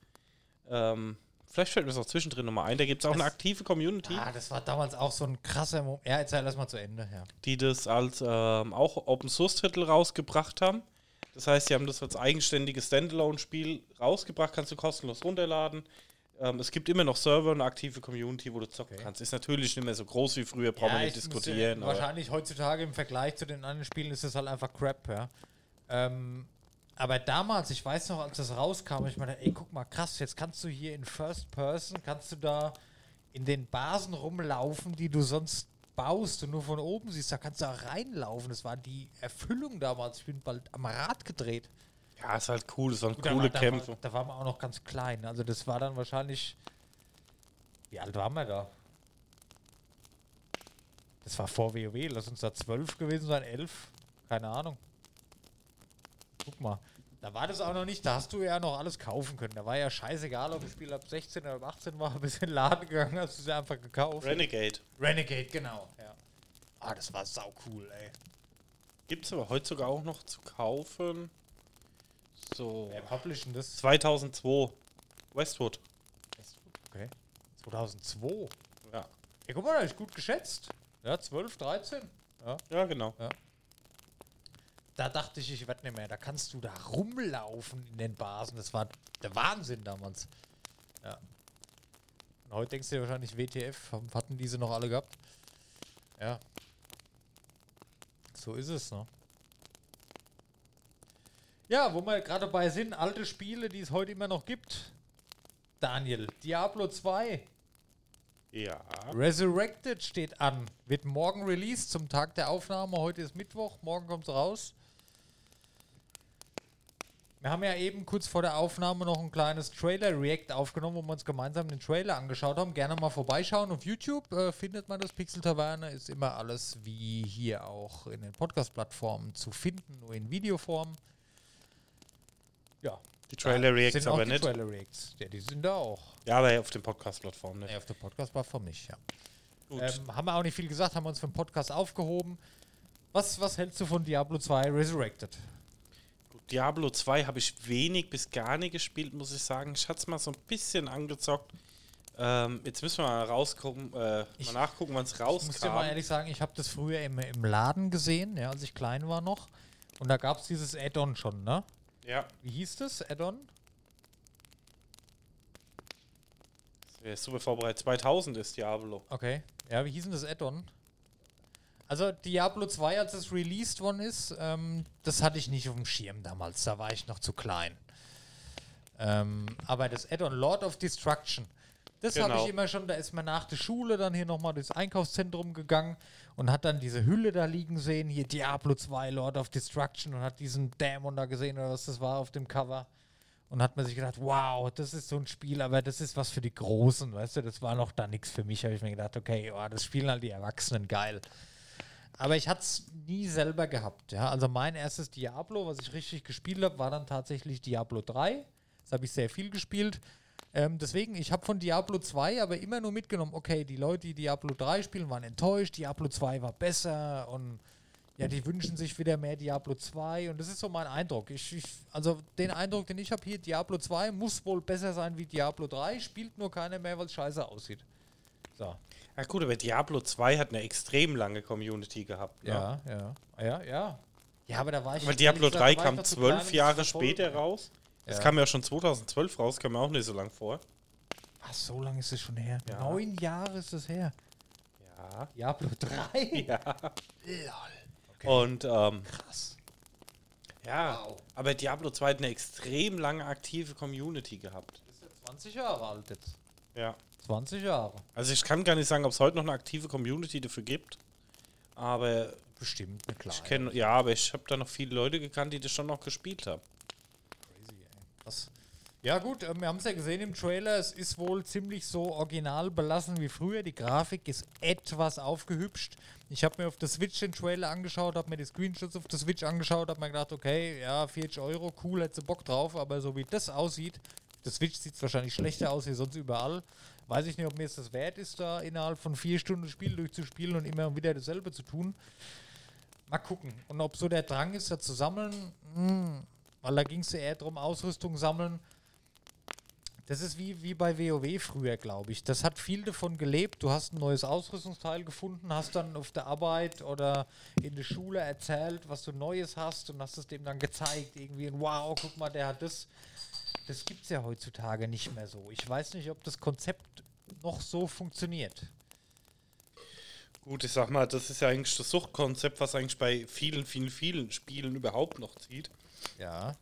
Ähm, vielleicht fällt mir das auch zwischendrin nochmal ein. Da gibt es auch Das- eine aktive Community, Ah, das war damals auch so ein krasser Moment. Ja, erzähl das mal zu Ende, ja. die das als ähm, auch Open Source Titel rausgebracht haben. Das heißt, sie haben das als eigenständiges Standalone-Spiel rausgebracht, kannst du kostenlos runterladen. Ähm, es gibt immer noch Server und eine aktive Community, wo du zocken Okay. kannst. Ist natürlich nicht mehr so groß wie früher, brauchen wir nicht diskutieren. Ja, aber wahrscheinlich heutzutage im Vergleich zu den anderen Spielen ist es halt einfach Crap, ja. Ähm, aber damals, ich weiß noch, als das rauskam, ich meine, ey, guck mal, krass, jetzt kannst du hier in First Person, kannst du da in den Basen rumlaufen, die du sonst baust und nur von oben siehst, da kannst du da reinlaufen. Das war die Erfüllung damals. Ich bin bald am Rad gedreht. Ja, ist halt cool, es waren Gut, coole da, Kämpfe. war, da waren wir auch noch ganz klein. Also das war dann wahrscheinlich. Wie alt waren wir da? Das war vor WoW. Lass uns da zwölf gewesen sein, elf. Keine Ahnung. Guck mal. Da war das auch noch nicht, da hast du ja noch alles kaufen können. Da war ja scheißegal, ob das Spiel ab 16 oder ab 18 war, bis in den Laden gegangen, hast du es ja einfach gekauft. Renegade. Renegade, genau. Ja. Ah, das war sau cool, ey. Gibt es aber heute sogar auch noch zu kaufen. So. Wer publishen das? 2002. Westwood. Okay. 2002. Ja. Ja, guck mal, da ich gut geschätzt. Ja, 12, 13. Ja. Ja, genau. Da dachte ich, ich werde nicht mehr. Da kannst du da rumlaufen in den Basen. Das war der Wahnsinn damals. Ja. Und heute denkst du dir wahrscheinlich WTF, haben- hatten diese noch alle gehabt? Ja. So ist es, ne? Ja, wo wir gerade dabei sind, alte Spiele, die es heute immer noch gibt. Daniel, Diablo 2, Ja. Resurrected steht an. Wird morgen released zum Tag der Aufnahme. Heute ist Mittwoch, morgen kommt es raus. Wir haben ja eben kurz vor der Aufnahme noch ein kleines Trailer-React aufgenommen, wo wir uns gemeinsam den Trailer angeschaut haben. Gerne mal vorbeischauen. Auf YouTube äh, findet man das Pixel Taverne. Ist immer alles wie hier auch in den Podcast-Plattformen zu finden, nur in Videoform. Ja. Die Trailer Reacts sind auch aber die nicht. Trailer Reacts. Ja, die sind da auch. Ja, aber auf den Podcast-Plattformen nicht. Nee, auf der Podcast-Plattform nicht, ja. Gut. Ähm, haben wir auch nicht viel gesagt, haben wir uns für den Podcast aufgehoben. Was, was hältst du von Diablo 2 Resurrected? Gut, Diablo 2 habe ich wenig bis gar nicht gespielt, muss ich sagen. Ich hatte es mal so ein bisschen angezockt. Ähm, jetzt müssen wir mal rausgucken, äh, Ich- mal nachgucken, wann es Ich muss dir mal ehrlich sagen, ich habe das früher im, im Laden gesehen, ja, als ich klein war noch. Und da gab es dieses Add-on schon, ne? Ja, Wie hieß das, Add-on? der ist super vorbereitet. 2000 ist Diablo. Okay. Ja, wie hieß denn das Add-on? Also Diablo 2, als es released worden ist, ähm, das hatte ich nicht auf dem Schirm damals. Da war ich noch zu klein. Ähm, aber das Add-on Lord of Destruction, das habe Genau. ich immer schon, da ist man nach der Schule dann hier nochmal durchs Einkaufszentrum gegangen und hat dann diese Hülle da liegen sehen, hier Diablo 2 Lord of Destruction und hat diesen Dämon da gesehen oder was das war auf dem Cover. Und hat man sich gedacht, wow, das ist so ein Spiel, aber das ist was für die Großen, weißt du, das war noch da nichts für mich. Habe ich mir gedacht, okay, oh, das spielen halt die Erwachsenen geil. Aber ich hatte es nie selber gehabt. Ja? Also mein erstes Diablo, was ich richtig gespielt habe, war dann tatsächlich Diablo 3. Das habe ich sehr viel gespielt. Ähm, deswegen, ich habe von Diablo 2 aber immer nur mitgenommen, okay, die Leute, die Diablo 3 spielen, waren enttäuscht, Diablo 2 war besser und ja, die wünschen sich wieder mehr Diablo 2 und das ist so mein Eindruck. Ich, ich, also den Eindruck, den ich habe hier, Diablo 2 muss wohl besser sein wie Diablo 3, spielt nur keiner mehr, weil es scheiße aussieht. So. Ja gut, aber Diablo 2 hat eine extrem lange Community gehabt. Ne? Ja, ja. Ja, ja. Ja, aber da war ich. Aber Diablo ehrlich gesagt, 3 da war ich kam zwölf Jahre später raus. Das Ja. kam ja schon 2012 raus, kam mir auch nicht so lang vor. Ach, so lange ist es schon her. Ja. Neun Jahre ist es her. Ja. Diablo 3? Ja. Lol. Okay. Und ähm, krass. ja, Wow. aber Diablo 2 hat eine extrem lange aktive Community gehabt. Ist ja 20 Jahre alt jetzt. Ja. 20 Jahre. Also ich kann gar nicht sagen, ob es heute noch eine aktive Community dafür gibt. Aber Bestimmt, eine kleine. ich kenne, ja, aber ich habe da noch viele Leute gekannt, die das schon noch gespielt haben. Krass. Ja gut, ähm, wir haben es ja gesehen im Trailer, es ist wohl ziemlich so original belassen wie früher. Die Grafik ist etwas aufgehübscht. Ich habe mir auf der Switch den Trailer angeschaut, habe mir die Screenshots auf der Switch angeschaut, habe mir gedacht, okay, ja, 40 Euro, cool, hätte Bock drauf, aber so wie das aussieht, der Switch sieht es wahrscheinlich schlechter aus wie sonst überall. Weiß ich nicht, ob mir es das wert ist, da innerhalb von vier Stunden das Spiel durchzuspielen und immer wieder dasselbe zu tun. Mal gucken. Und ob so der Drang ist, da zu sammeln, hm, weil da ging es eher darum, Ausrüstung sammeln. Das ist wie, wie bei WoW früher, glaube ich. Das hat viel davon gelebt. Du hast ein neues Ausrüstungsteil gefunden, hast dann auf der Arbeit oder in der Schule erzählt, was du Neues hast und hast es dem dann gezeigt. Irgendwie, und wow, guck mal, der hat das. Das gibt es ja heutzutage nicht mehr so. Ich weiß nicht, ob das Konzept noch so funktioniert. Gut, ich sag mal, das ist ja eigentlich das Suchtkonzept, was eigentlich bei vielen, vielen, vielen Spielen überhaupt noch zieht. Ja.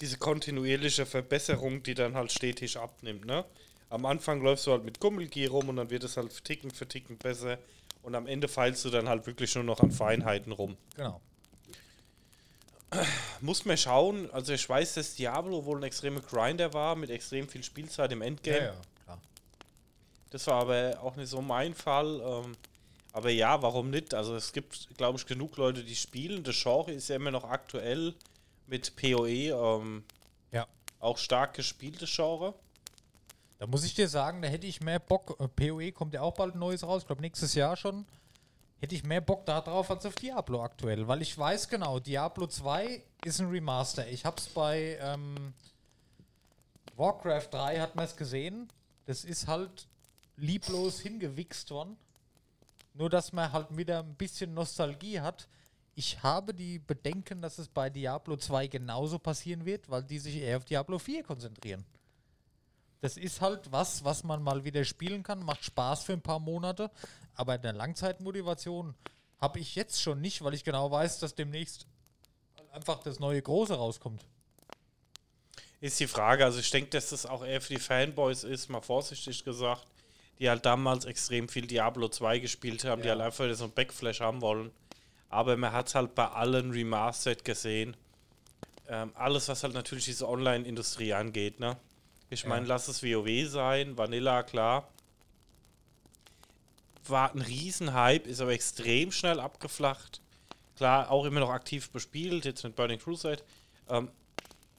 Diese kontinuierliche Verbesserung, die dann halt stetig abnimmt, ne? Am Anfang läufst du halt mit Gummelgier rum und dann wird es halt Ticken für Ticken besser. Und am Ende feilst du dann halt wirklich nur noch an Feinheiten rum. Genau. Muss man schauen, also ich weiß, dass Diablo wohl ein extremer Grinder war, mit extrem viel Spielzeit im Endgame. klar. Das war aber auch nicht so mein Fall. Ähm, aber ja, warum nicht? Also es gibt, glaube ich, genug Leute, die spielen. Das Genre ist ja immer noch aktuell mit PoE ähm, Ja. auch stark gespieltes Genre. Da muss ich dir sagen, da hätte ich mehr Bock. äh, PoE kommt ja auch bald ein neues raus, ich glaube nächstes Jahr schon. Hätte ich mehr Bock da drauf als auf Diablo aktuell, weil ich weiß genau, Diablo 2 ist ein Remaster. Ich hab's bei ähm, Warcraft 3 hat man es gesehen. Das ist halt lieblos hingewichst worden. Nur dass man halt wieder ein bisschen Nostalgie hat. Ich habe die Bedenken, dass es bei Diablo 2 genauso passieren wird, weil die sich eher auf Diablo 4 konzentrieren. Das ist halt was, was man mal wieder spielen kann, macht Spaß für ein paar Monate, aber eine Langzeitmotivation habe ich jetzt schon nicht, weil ich genau weiß, dass demnächst einfach das neue Große rauskommt. Ist die Frage, also ich denke, dass das auch eher für die Fanboys ist, mal vorsichtig gesagt, die halt damals extrem viel Diablo 2 gespielt haben, die Ja. halt einfach so ein Backflash haben wollen. Aber man hat es halt bei allen Remastered gesehen. Ähm, alles, was halt natürlich diese Online-Industrie angeht, ne? Ich meine, lass es WoW sein, Vanilla, klar. War ein Riesenhype, ist aber extrem schnell abgeflacht. Klar, auch immer noch aktiv bespielt, jetzt mit Burning Crusade. Ähm,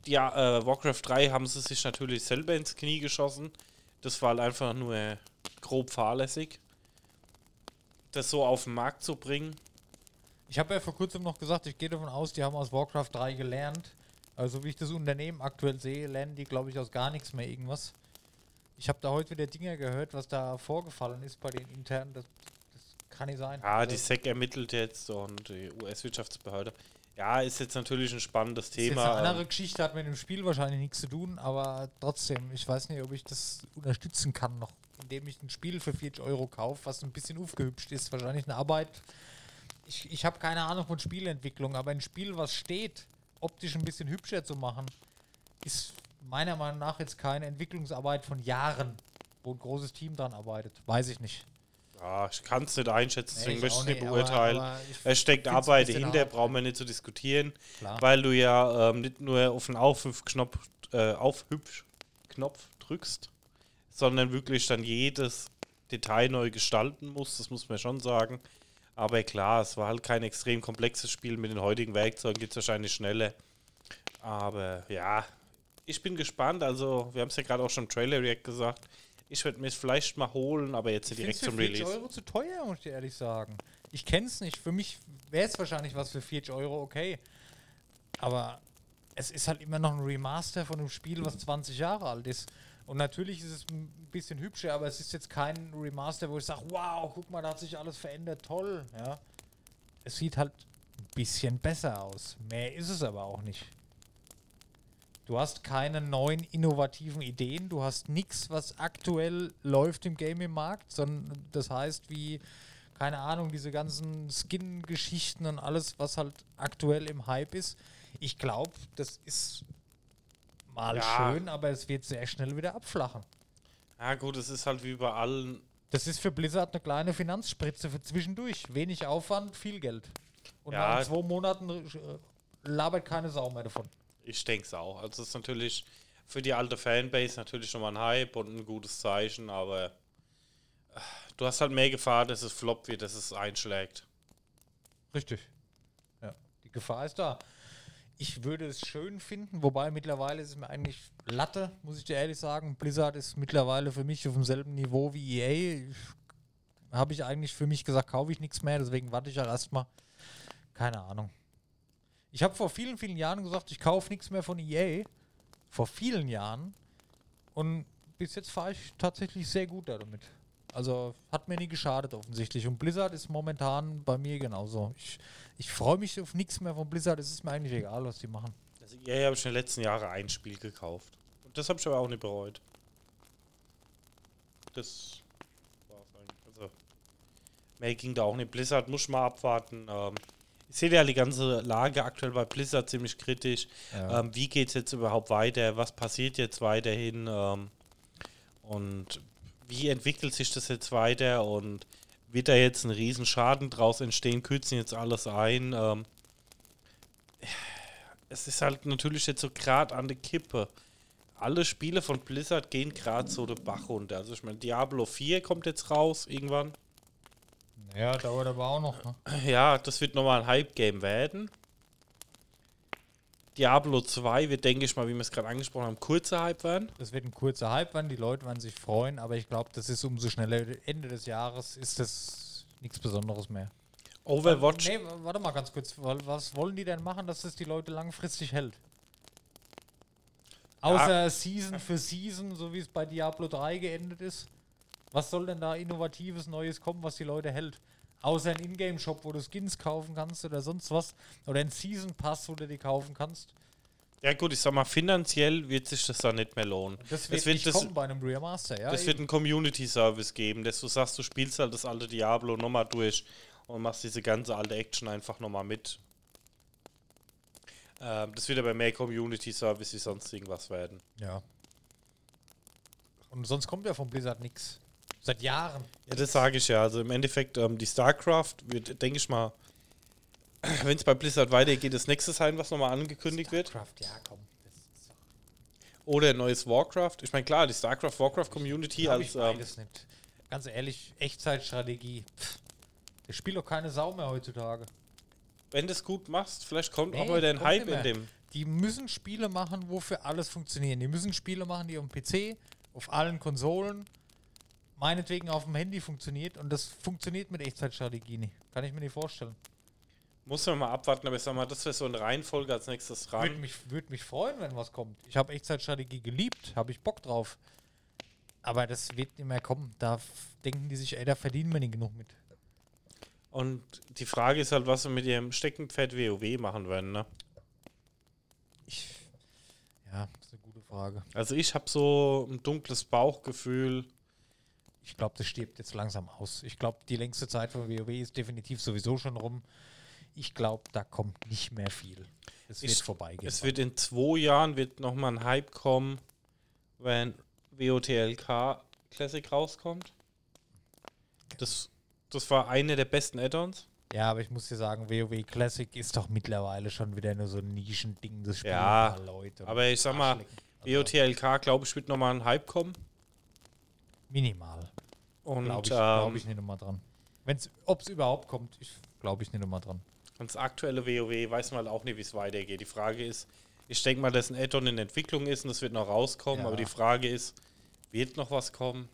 ja, äh, Warcraft 3 haben sie sich natürlich selber ins Knie geschossen. Das war halt einfach nur grob fahrlässig. Das so auf den Markt zu bringen. Ich habe ja vor kurzem noch gesagt, ich gehe davon aus, die haben aus Warcraft 3 gelernt. Also wie ich das Unternehmen aktuell sehe, lernen die, glaube ich, aus gar nichts mehr irgendwas. Ich habe da heute wieder Dinge gehört, was da vorgefallen ist bei den internen. Das, das kann nicht sein. Ja, die Also, SEC ermittelt jetzt und die US-Wirtschaftsbehörde. Ja, ist jetzt natürlich ein spannendes ist Thema. eine andere ähm, Geschichte, hat mit dem Spiel wahrscheinlich nichts zu tun, aber trotzdem, ich weiß nicht, ob ich das unterstützen kann noch, indem ich ein Spiel für 40 Euro kaufe, was ein bisschen aufgehübscht ist. Wahrscheinlich eine Arbeit. Ich, ich habe keine Ahnung von Spielentwicklung, aber ein Spiel, was steht, optisch ein bisschen hübscher zu machen, ist meiner Meinung nach jetzt keine Entwicklungsarbeit von Jahren, wo ein großes Team dran arbeitet. Weiß ich nicht. Ja, ich kann es nicht einschätzen, deswegen ich möchte ich nicht beurteilen. aber- aber ich es steckt Arbeit dahinter, brauchen wir nicht zu diskutieren, Klar. weil du ja ähm, nicht nur auf den Aufhüpfknopf äh, Aufhübsch-Knopf drückst, sondern wirklich dann jedes Detail neu gestalten musst, das muss man schon sagen. Aber klar, es war halt kein extrem komplexes Spiel. Mit den heutigen Werkzeugen geht es wahrscheinlich schneller. Aber ja, ich bin gespannt. Also, wir haben es ja gerade auch schon im Trailer-React gesagt. Ich werde mir es vielleicht mal holen, aber jetzt Ich direkt zum für 40 Release. Euro zu teuer, muss ich dir ehrlich sagen. Ich kenn's nicht. Für mich wäre es wahrscheinlich was für 40 Euro, okay. Aber es ist halt immer noch ein Remaster von einem Spiel, was 20 Jahre alt ist. Und natürlich ist es ein bisschen hübscher, aber es ist jetzt kein Remaster, wo ich sage, wow, guck mal, da hat sich alles verändert, toll. Ja. Es sieht halt ein bisschen besser aus. Mehr ist es aber auch nicht. Du hast keine neuen innovativen Ideen, du hast nichts, was aktuell läuft im Game im Markt, sondern das heißt wie, keine Ahnung, diese ganzen Skin-Geschichten und alles, was halt aktuell im Hype ist. Ich glaube, das ist mal Ja. schön, aber es wird sehr schnell wieder abflachen. Ja, gut, es ist halt wie bei allen. Das ist für Blizzard eine kleine Finanzspritze für zwischendurch. Wenig Aufwand, viel Geld. Und Ja. nach zwei Monaten äh, labert keine Sau mehr davon. Ich denke es auch. Also, es ist natürlich für die alte Fanbase natürlich schon mal ein Hype und ein gutes Zeichen, aber äh, du hast halt mehr Gefahr, dass es flop wird, dass es einschlägt. Richtig. Ja, die Gefahr ist da. Ich würde es schön finden, wobei mittlerweile ist es mir eigentlich Latte, muss ich dir ehrlich sagen. Blizzard ist mittlerweile für mich auf demselben Niveau wie EA. Habe ich eigentlich für mich gesagt, kaufe ich nichts mehr, deswegen warte ich ja erstmal. Keine Ahnung. Ich habe vor vielen, vielen Jahren gesagt, ich kaufe nichts mehr von EA. Vor vielen Jahren. Und bis jetzt fahre ich tatsächlich sehr gut damit. Also hat mir nie geschadet offensichtlich. Und Blizzard ist momentan bei mir genauso. Ich, ich freue mich auf nichts mehr von Blizzard. Es ist mir eigentlich egal, was die machen. Also, ja, habe ich in den letzten Jahren ein Spiel gekauft. Und das habe ich aber auch nicht bereut. Das war's eigentlich. Also, mehr ging da auch nicht. Blizzard muss mal abwarten. Ähm, ich sehe ja die ganze Lage aktuell bei Blizzard ziemlich kritisch. Ja. Ähm, wie geht es jetzt überhaupt weiter? Was passiert jetzt weiterhin? Ähm, und wie entwickelt sich das jetzt weiter? Und wird da jetzt ein Riesenschaden draus entstehen? Kürzen jetzt alles ein? Ähm, es ist halt natürlich jetzt so gerade an der Kippe. Alle Spiele von Blizzard gehen gerade so den Bach runter. Also ich meine, Diablo 4 kommt jetzt raus irgendwann. ja, dauert aber auch noch. Ne? Ja, das wird nochmal ein Hype-Game werden. Diablo 2 wird, denke ich mal, wie wir es gerade angesprochen haben, kurzer Hype werden. Das wird ein kurzer Hype werden. Die Leute werden sich freuen, aber ich glaube, das ist umso schneller. Ende des Jahres ist das nichts Besonderes mehr. Overwatch. Nee, warte mal ganz kurz. Wa- Was wollen die denn machen, dass es die Leute langfristig hält? Außer Season für Season, so wie es bei Diablo 3 geendet ist. Was soll denn da innovatives Neues kommen, was die Leute hält? Außer ein Ingame-Shop, wo du Skins kaufen kannst oder sonst was. Oder ein Season Pass, wo du die kaufen kannst. Ja gut, ich sag mal, finanziell wird sich das dann nicht mehr lohnen. Das wird, es wird, nicht das, kommen bei einem Remaster, ja. das wird einen Community-Service geben, dass du sagst, du spielst halt das alte Diablo nochmal durch und machst diese ganze alte Action einfach nochmal mit. Ähm, das wird aber mehr Community-Service wie sonst irgendwas werden. ja. Und sonst kommt ja von Blizzard nichts. Seit Jahren. Ja, das sage ich ja. Also im Endeffekt, ähm, die StarCraft wird, denke ich mal, wenn es bei Blizzard weitergeht, das nächste sein, was nochmal angekündigt wird. Craft, ja, komm. Oder ein neues Warcraft. Ich meine, klar, die StarCraft-Warcraft-Community glaub ich als. Ähm, beides nicht. Ganz ehrlich, Echtzeitstrategie. Pff, das spielt doch keine Sau mehr heutzutage. wenn du es gut machst, vielleicht kommt auch Nee, wieder ein Hype in dem. Die müssen Spiele machen, wofür alles funktionieren. Die müssen Spiele machen, die auf dem PC, auf allen Konsolen, meinetwegen auf dem Handy funktioniert. Und das funktioniert mit Echtzeitstrategie nicht. Kann ich mir nicht vorstellen. Muss man mal abwarten, aber ich sag mal, das wäre so eine Reihenfolge als nächstes Würde dran. mich, würd mich freuen, wenn was kommt. Ich habe Echtzeitstrategie geliebt, habe ich Bock drauf. Aber das wird nicht mehr kommen. Da denken die sich, ey, da verdienen wir nicht genug mit. Und die Frage ist halt, was wir mit ihrem Steckenpferd WoW machen werden. Ne? Ich, ja, das ist eine gute Frage. Also ich habe so ein dunkles Bauchgefühl. Ich glaube, das stirbt jetzt langsam aus. Ich glaube, die längste Zeit von WoW ist definitiv sowieso schon rum. Ich glaube, da kommt nicht mehr viel. Es wird Ich- vorbeigehen. Es wird in zwei Jahren wird nochmal ein Hype kommen, wenn WOTLK Classic rauskommt. Das, das war eine der besten Add-ons. ja, aber ich muss dir sagen, WoW Classic ist doch mittlerweile schon wieder nur so ein Nischending. Das spielen Ja, Leute. aber ich sag mal, WOTLK, glaube ich, wird nochmal ein Hype kommen. Minimal. Und Glaube ich, ähm, glaub ich nicht nochmal dran. Ob es überhaupt kommt, ich glaube ich nicht nochmal dran. Und das aktuelle WoW weiß man halt auch nicht, wie es weitergeht. Die Frage ist, ich denke mal, dass ein Add-on in Entwicklung ist und das wird noch rauskommen, Ja. aber die Frage ist, wird noch was kommen?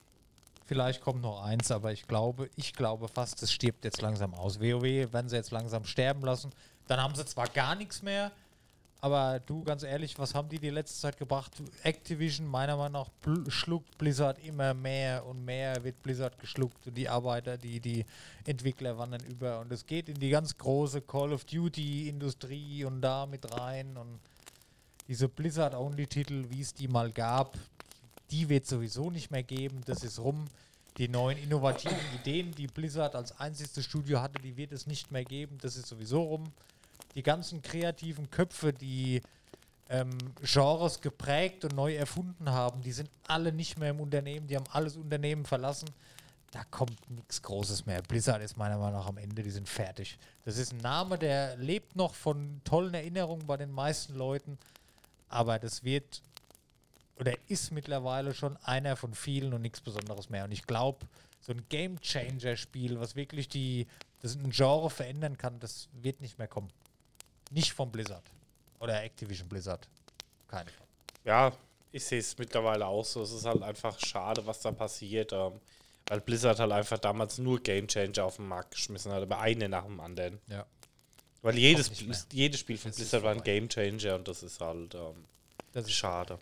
Vielleicht kommt noch eins, aber ich glaube, ich glaube fast, es stirbt jetzt langsam aus. WoW werden sie jetzt langsam sterben lassen. Dann haben sie zwar gar nichts mehr, aber du, ganz ehrlich, was haben die die letzte Zeit gebracht? Activision, meiner Meinung nach, bl schluckt Blizzard immer mehr und mehr wird Blizzard geschluckt und die Arbeiter, die, die Entwickler wandern über und es geht in die ganz große Call of Duty-Industrie und da mit rein und diese Blizzard-Only-Titel, wie es die mal gab, die wird sowieso nicht mehr geben. Das ist rum. Die neuen innovativen Ideen, die Blizzard als einziges Studio hatte, die wird es nicht mehr geben. Das ist sowieso rum. Die ganzen kreativen Köpfe, die ähm, Genres geprägt und neu erfunden haben, die sind alle nicht mehr im Unternehmen. Die haben alles Unternehmen verlassen. Da kommt nichts Großes mehr. Blizzard ist meiner Meinung nach am Ende, die sind fertig. Das ist ein Name, der lebt noch von tollen Erinnerungen bei den meisten Leuten. Aber das wird oder ist mittlerweile schon einer von vielen und nichts Besonderes mehr. Und ich glaube, so ein Game Changer-Spiel, was wirklich die, das ein Genre verändern kann, das wird nicht mehr kommen. Nicht von Blizzard. Oder Activision Blizzard. Keine. Ja, ich sehe es mittlerweile auch so. Es ist halt einfach schade, was da passiert. Ähm, weil Blizzard halt einfach damals nur Game Changer auf den Markt geschmissen hat, aber eine nach dem anderen. Ja. Weil jedes, jedes Spiel von Das Blizzard war ein. Game Changer und das ist halt ähm, Das ist schade.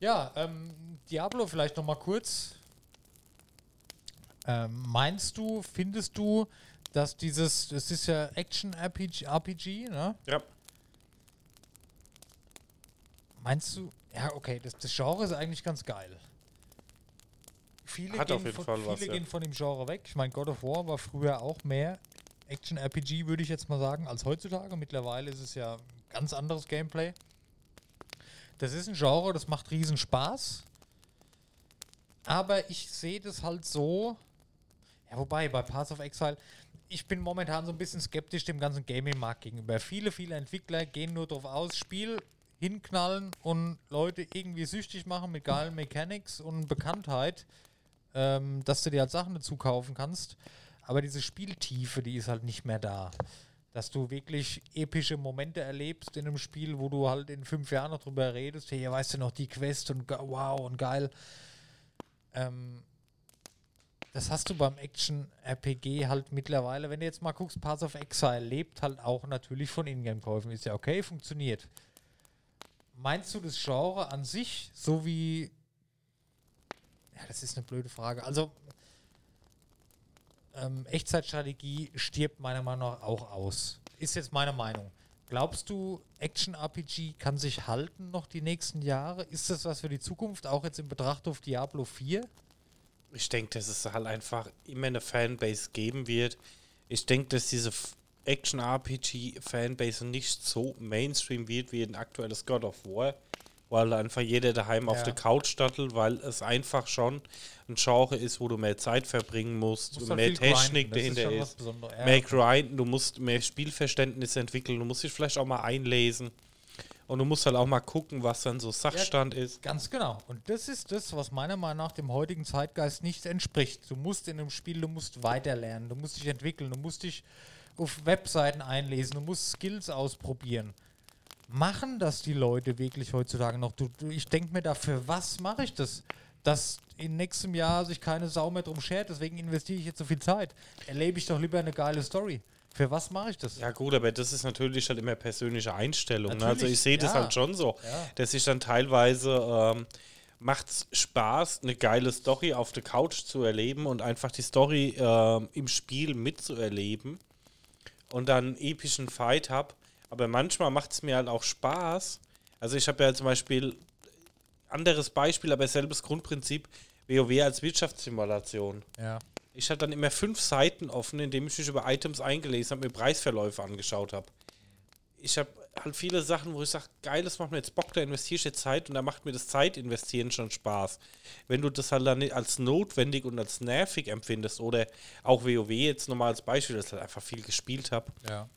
Ja, ähm, Diablo vielleicht noch mal kurz. Ähm, meinst du, findest du, dass dieses, das ist ja Action-RPG, RPG, ne? Ja. Meinst du, ja, okay, das, das Genre ist eigentlich ganz geil. Viele, Hat gehen, auf jeden von, Fall viele was, ja. gehen von dem Genre weg. Ich meine, God of War war früher auch mehr Action-RPG, würde ich jetzt mal sagen, als heutzutage. Mittlerweile ist es ja ein ganz anderes Gameplay. Das ist ein Genre, das macht riesen Spaß. Aber ich sehe das halt so. Ja, wobei, bei Paths of Exile, ich bin momentan so ein bisschen skeptisch dem ganzen Gaming-Markt gegenüber. Viele, viele Entwickler gehen nur darauf aus, Spiel hinknallen und Leute irgendwie süchtig machen mit geilen Mechanics und Bekanntheit, ähm, dass du dir halt Sachen dazu kaufen kannst. Aber diese Spieltiefe, die ist halt nicht mehr da. Dass du wirklich epische Momente erlebst in einem Spiel, wo du halt in fünf Jahren noch drüber redest, hey, weißt du noch die Quest und wow und geil. Ähm, das hast du beim Action-RPG halt mittlerweile, wenn du jetzt mal guckst, Paths of Exile lebt halt auch natürlich von Ingame-Käufen. Ist ja okay, funktioniert. Meinst du das Genre an sich, so wie. Ja, das ist eine blöde Frage. Also, ähm, Echtzeitstrategie stirbt meiner Meinung nach auch aus. Ist jetzt meine Meinung. Glaubst du, Action-RPG kann sich halten noch die nächsten Jahre? Ist das was für die Zukunft, auch jetzt in Betracht auf Diablo 4? Ich denke, dass es halt einfach immer eine Fanbase geben wird. Ich denke, dass diese Action-RPG-Fanbase nicht so Mainstream wird wie ein aktuelles God of War, weil einfach jeder daheim auf Ja. der Couch stattelt, weil es einfach schon ein Genre ist, wo du mehr Zeit verbringen musst, Muss halt mehr Technik ist dahinter ist. Ja. Mehr grinden, du musst mehr Spielverständnis entwickeln, du musst dich vielleicht auch mal einlesen. Und du musst halt auch mal gucken, was dann so Sachstand ist. Ganz genau. Und das ist das, was meiner Meinung nach dem heutigen Zeitgeist nicht entspricht. Du musst in einem Spiel, du musst weiterlernen, du musst dich entwickeln, du musst dich auf Webseiten einlesen, du musst Skills ausprobieren. Machen das die Leute wirklich heutzutage noch? Du, du, ich denke mir da, für was mache ich das? Dass in nächstem Jahr sich keine Sau mehr drum schert, deswegen investiere ich jetzt so viel Zeit. Erlebe ich doch lieber eine geile Story. Für was mache ich das? Ja gut, aber das ist natürlich halt immer persönliche Einstellung. Ne? Also ich sehe das ja. halt schon so, Ja. dass ich dann teilweise ähm, macht es Spaß, eine geile Story auf der Couch zu erleben und einfach die Story ähm, im Spiel mitzuerleben und dann einen epischen Fight habe. Aber manchmal macht es mir halt auch Spaß. Also ich habe ja zum Beispiel anderes Beispiel, aber selbes Grundprinzip, WoW als Wirtschaftssimulation. Ja. Ich hatte dann immer fünf Seiten offen, indem ich mich über Items eingelesen habe, mir Preisverläufe angeschaut habe. Ich habe halt viele Sachen, wo ich sage, geil, das macht mir jetzt Bock, da investiere ich jetzt Zeit und da macht mir das Zeitinvestieren schon Spaß. Wenn du das halt dann nicht als notwendig und als nervig empfindest oder auch WoW jetzt nochmal als Beispiel, dass ich halt einfach viel gespielt habe, Ja.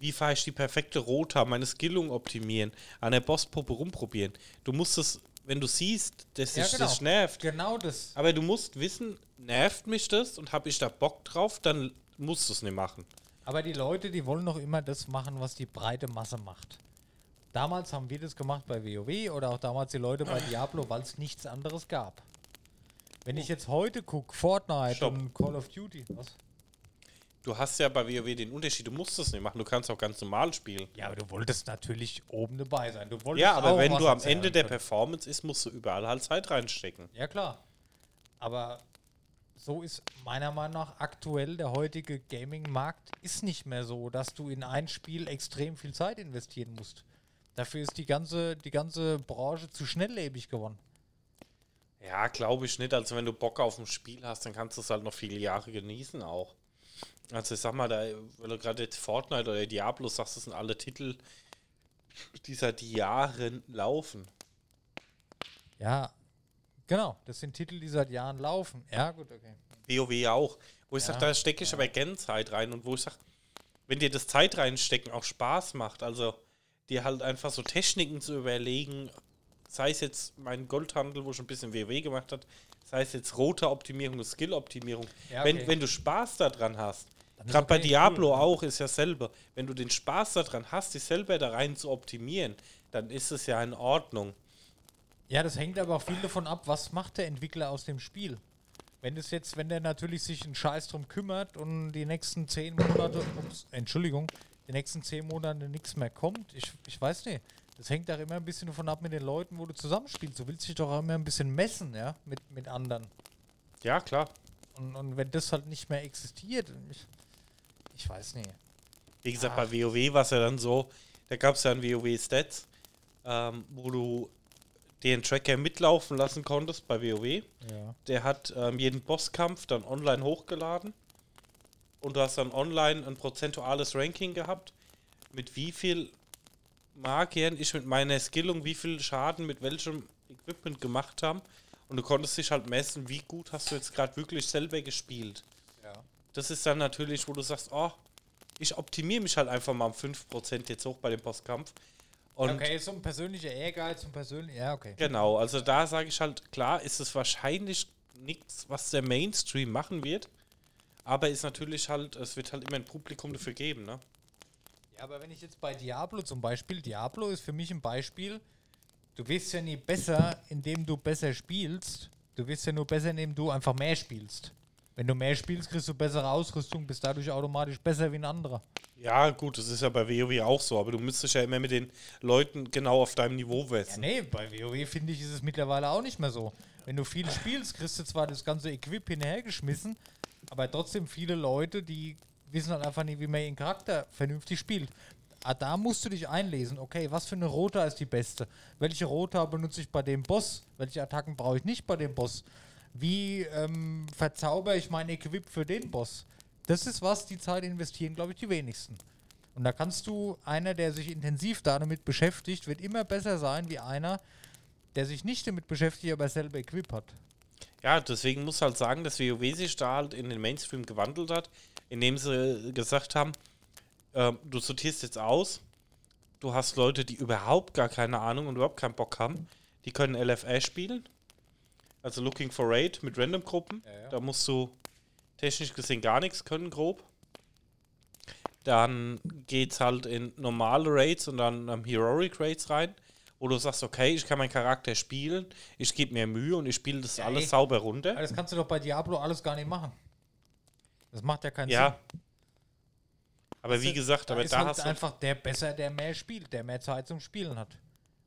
wie fahre ich die perfekte Rota, meine Skillung optimieren, an der Bosspuppe rumprobieren. Du musst es, wenn du siehst, dass Ja, dich genau. das nervt, Genau das. aber du musst wissen, nervt mich das und habe ich da Bock drauf, dann musst du es nicht machen. Aber die Leute, die wollen doch immer das machen, was die breite Masse macht. Damals haben wir das gemacht bei WoW oder auch damals die Leute bei Diablo, weil es nichts anderes gab. Wenn ich jetzt heute gucke, Fortnite Stopp. und Call of Duty, was? Du hast ja bei WoW den Unterschied, du musst es nicht machen, du kannst auch ganz normal spielen. Ja, aber du wolltest natürlich oben dabei sein. Du wolltest Ja, aber wenn du am Ende der können. Performance ist, musst du überall halt Zeit reinstecken. Ja, klar. Aber so ist meiner Meinung nach aktuell der heutige Gaming-Markt ist nicht mehr so, dass du in ein Spiel extrem viel Zeit investieren musst. Dafür ist die ganze, die ganze Branche zu schnelllebig geworden. Ja, glaube ich nicht. Also wenn du Bock auf ein Spiel hast, dann kannst du es halt noch viele Jahre genießen auch. Also ich sag mal, da, weil du gerade jetzt Fortnite oder Diablo sagst, das sind alle Titel, die seit Jahren laufen. Ja, genau. Das sind Titel, die seit Jahren laufen. Ja, gut, okay. WoW auch. Wo ich Ja, sage, da stecke ich aber gern Zeit rein und wo ich sage, wenn dir das Zeit reinstecken auch Spaß macht, also dir halt einfach so Techniken zu überlegen, sei es jetzt mein Goldhandel, wo ich ein bisschen WoW gemacht hat, sei es jetzt rote Optimierung und Skill-Optimierung. Ja, wenn, okay. wenn du Spaß daran hast, gerade bei okay, Diablo cool. auch ist ja selber, wenn du den Spaß daran hast, dich selber da rein zu optimieren, dann ist es ja in Ordnung. Ja, das hängt aber auch viel davon ab, was macht der Entwickler aus dem Spiel. Wenn es jetzt, wenn der natürlich sich einen Scheiß drum kümmert und die nächsten zehn Monate, ups, Entschuldigung, die nächsten zehn Monate nichts mehr kommt, ich, ich weiß nicht. Das hängt auch immer ein bisschen davon ab mit den Leuten, wo du zusammenspielst. Du willst dich doch auch immer ein bisschen messen, ja, mit, mit anderen. Ja, klar. Und, und wenn das halt nicht mehr existiert, ich, ich weiß nicht. Wie gesagt, Ach. bei WoW war es ja dann so, da gab es ja ein WoW Stats, ähm, wo du den Tracker mitlaufen lassen konntest bei WoW. Ja. Der hat ähm, jeden Bosskampf dann online hochgeladen und du hast dann online ein prozentuales Ranking gehabt, mit wie viel Magiern ich mit meiner Skillung, wie viel Schaden mit welchem Equipment gemacht habe. Und du konntest dich halt messen, wie gut hast du jetzt gerade wirklich selber gespielt. ja. Das ist dann natürlich, wo du sagst, oh, ich optimiere mich halt einfach mal um 5% jetzt hoch bei dem Postkampf. Und okay, so ein persönlicher Ehrgeiz und persönlich, ja, okay. genau, also da sage ich halt, klar ist es wahrscheinlich nichts, was der Mainstream machen wird. Aber ist natürlich halt, es wird halt immer ein Publikum dafür geben, ne? Ja, aber wenn ich jetzt bei Diablo zum Beispiel, Diablo ist für mich ein Beispiel, du wirst ja nie besser, indem du besser spielst. Du wirst ja nur besser, indem du einfach mehr spielst. Wenn du mehr spielst, kriegst du bessere Ausrüstung, bist dadurch automatisch besser wie ein anderer. Ja, gut, das ist ja bei WoW auch so, aber du müsstest ja immer mit den Leuten genau auf deinem Niveau Ja, messen. nee, bei WoW finde ich, ist es mittlerweile auch nicht mehr so. Wenn du viel spielst, kriegst du zwar das ganze Equip hinterhergeschmissen, aber trotzdem viele Leute, die wissen halt einfach nicht, wie man ihren Charakter vernünftig spielt. Ah, da musst du dich einlesen. Okay, was für eine Rota ist die beste? Welche Rota benutze ich bei dem Boss? Welche Attacken brauche ich nicht bei dem Boss? Wie ähm, verzauber ich mein Equip für den Boss? Das ist was, die Zeit investieren, glaube ich, die wenigsten. Und da kannst du, einer, der sich intensiv damit beschäftigt, wird immer besser sein wie einer, der sich nicht damit beschäftigt, aber selber Equip hat. Ja, deswegen muss halt sagen, dass WoW sich da halt in den Mainstream gewandelt hat, indem sie gesagt haben, ähm, du sortierst jetzt aus, du hast Leute, die überhaupt gar keine Ahnung und überhaupt keinen Bock haben, die können LFA spielen, also Looking for Raid mit Random-Gruppen, Ja, ja. da musst du technisch gesehen gar nichts können, grob. Dann geht's halt in normale Raids und dann ähm, Heroic Raids rein, wo du sagst, okay, ich kann meinen Charakter spielen, ich gebe mir Mühe und ich spiele das Ja, alles ey. sauber runter. Aber das kannst du doch bei Diablo alles gar nicht machen. Das macht ja keinen Ja. Sinn. Aber wie gesagt, aber ist da halt hast du. einfach der besser, der mehr spielt, der mehr Zeit zum Spielen hat.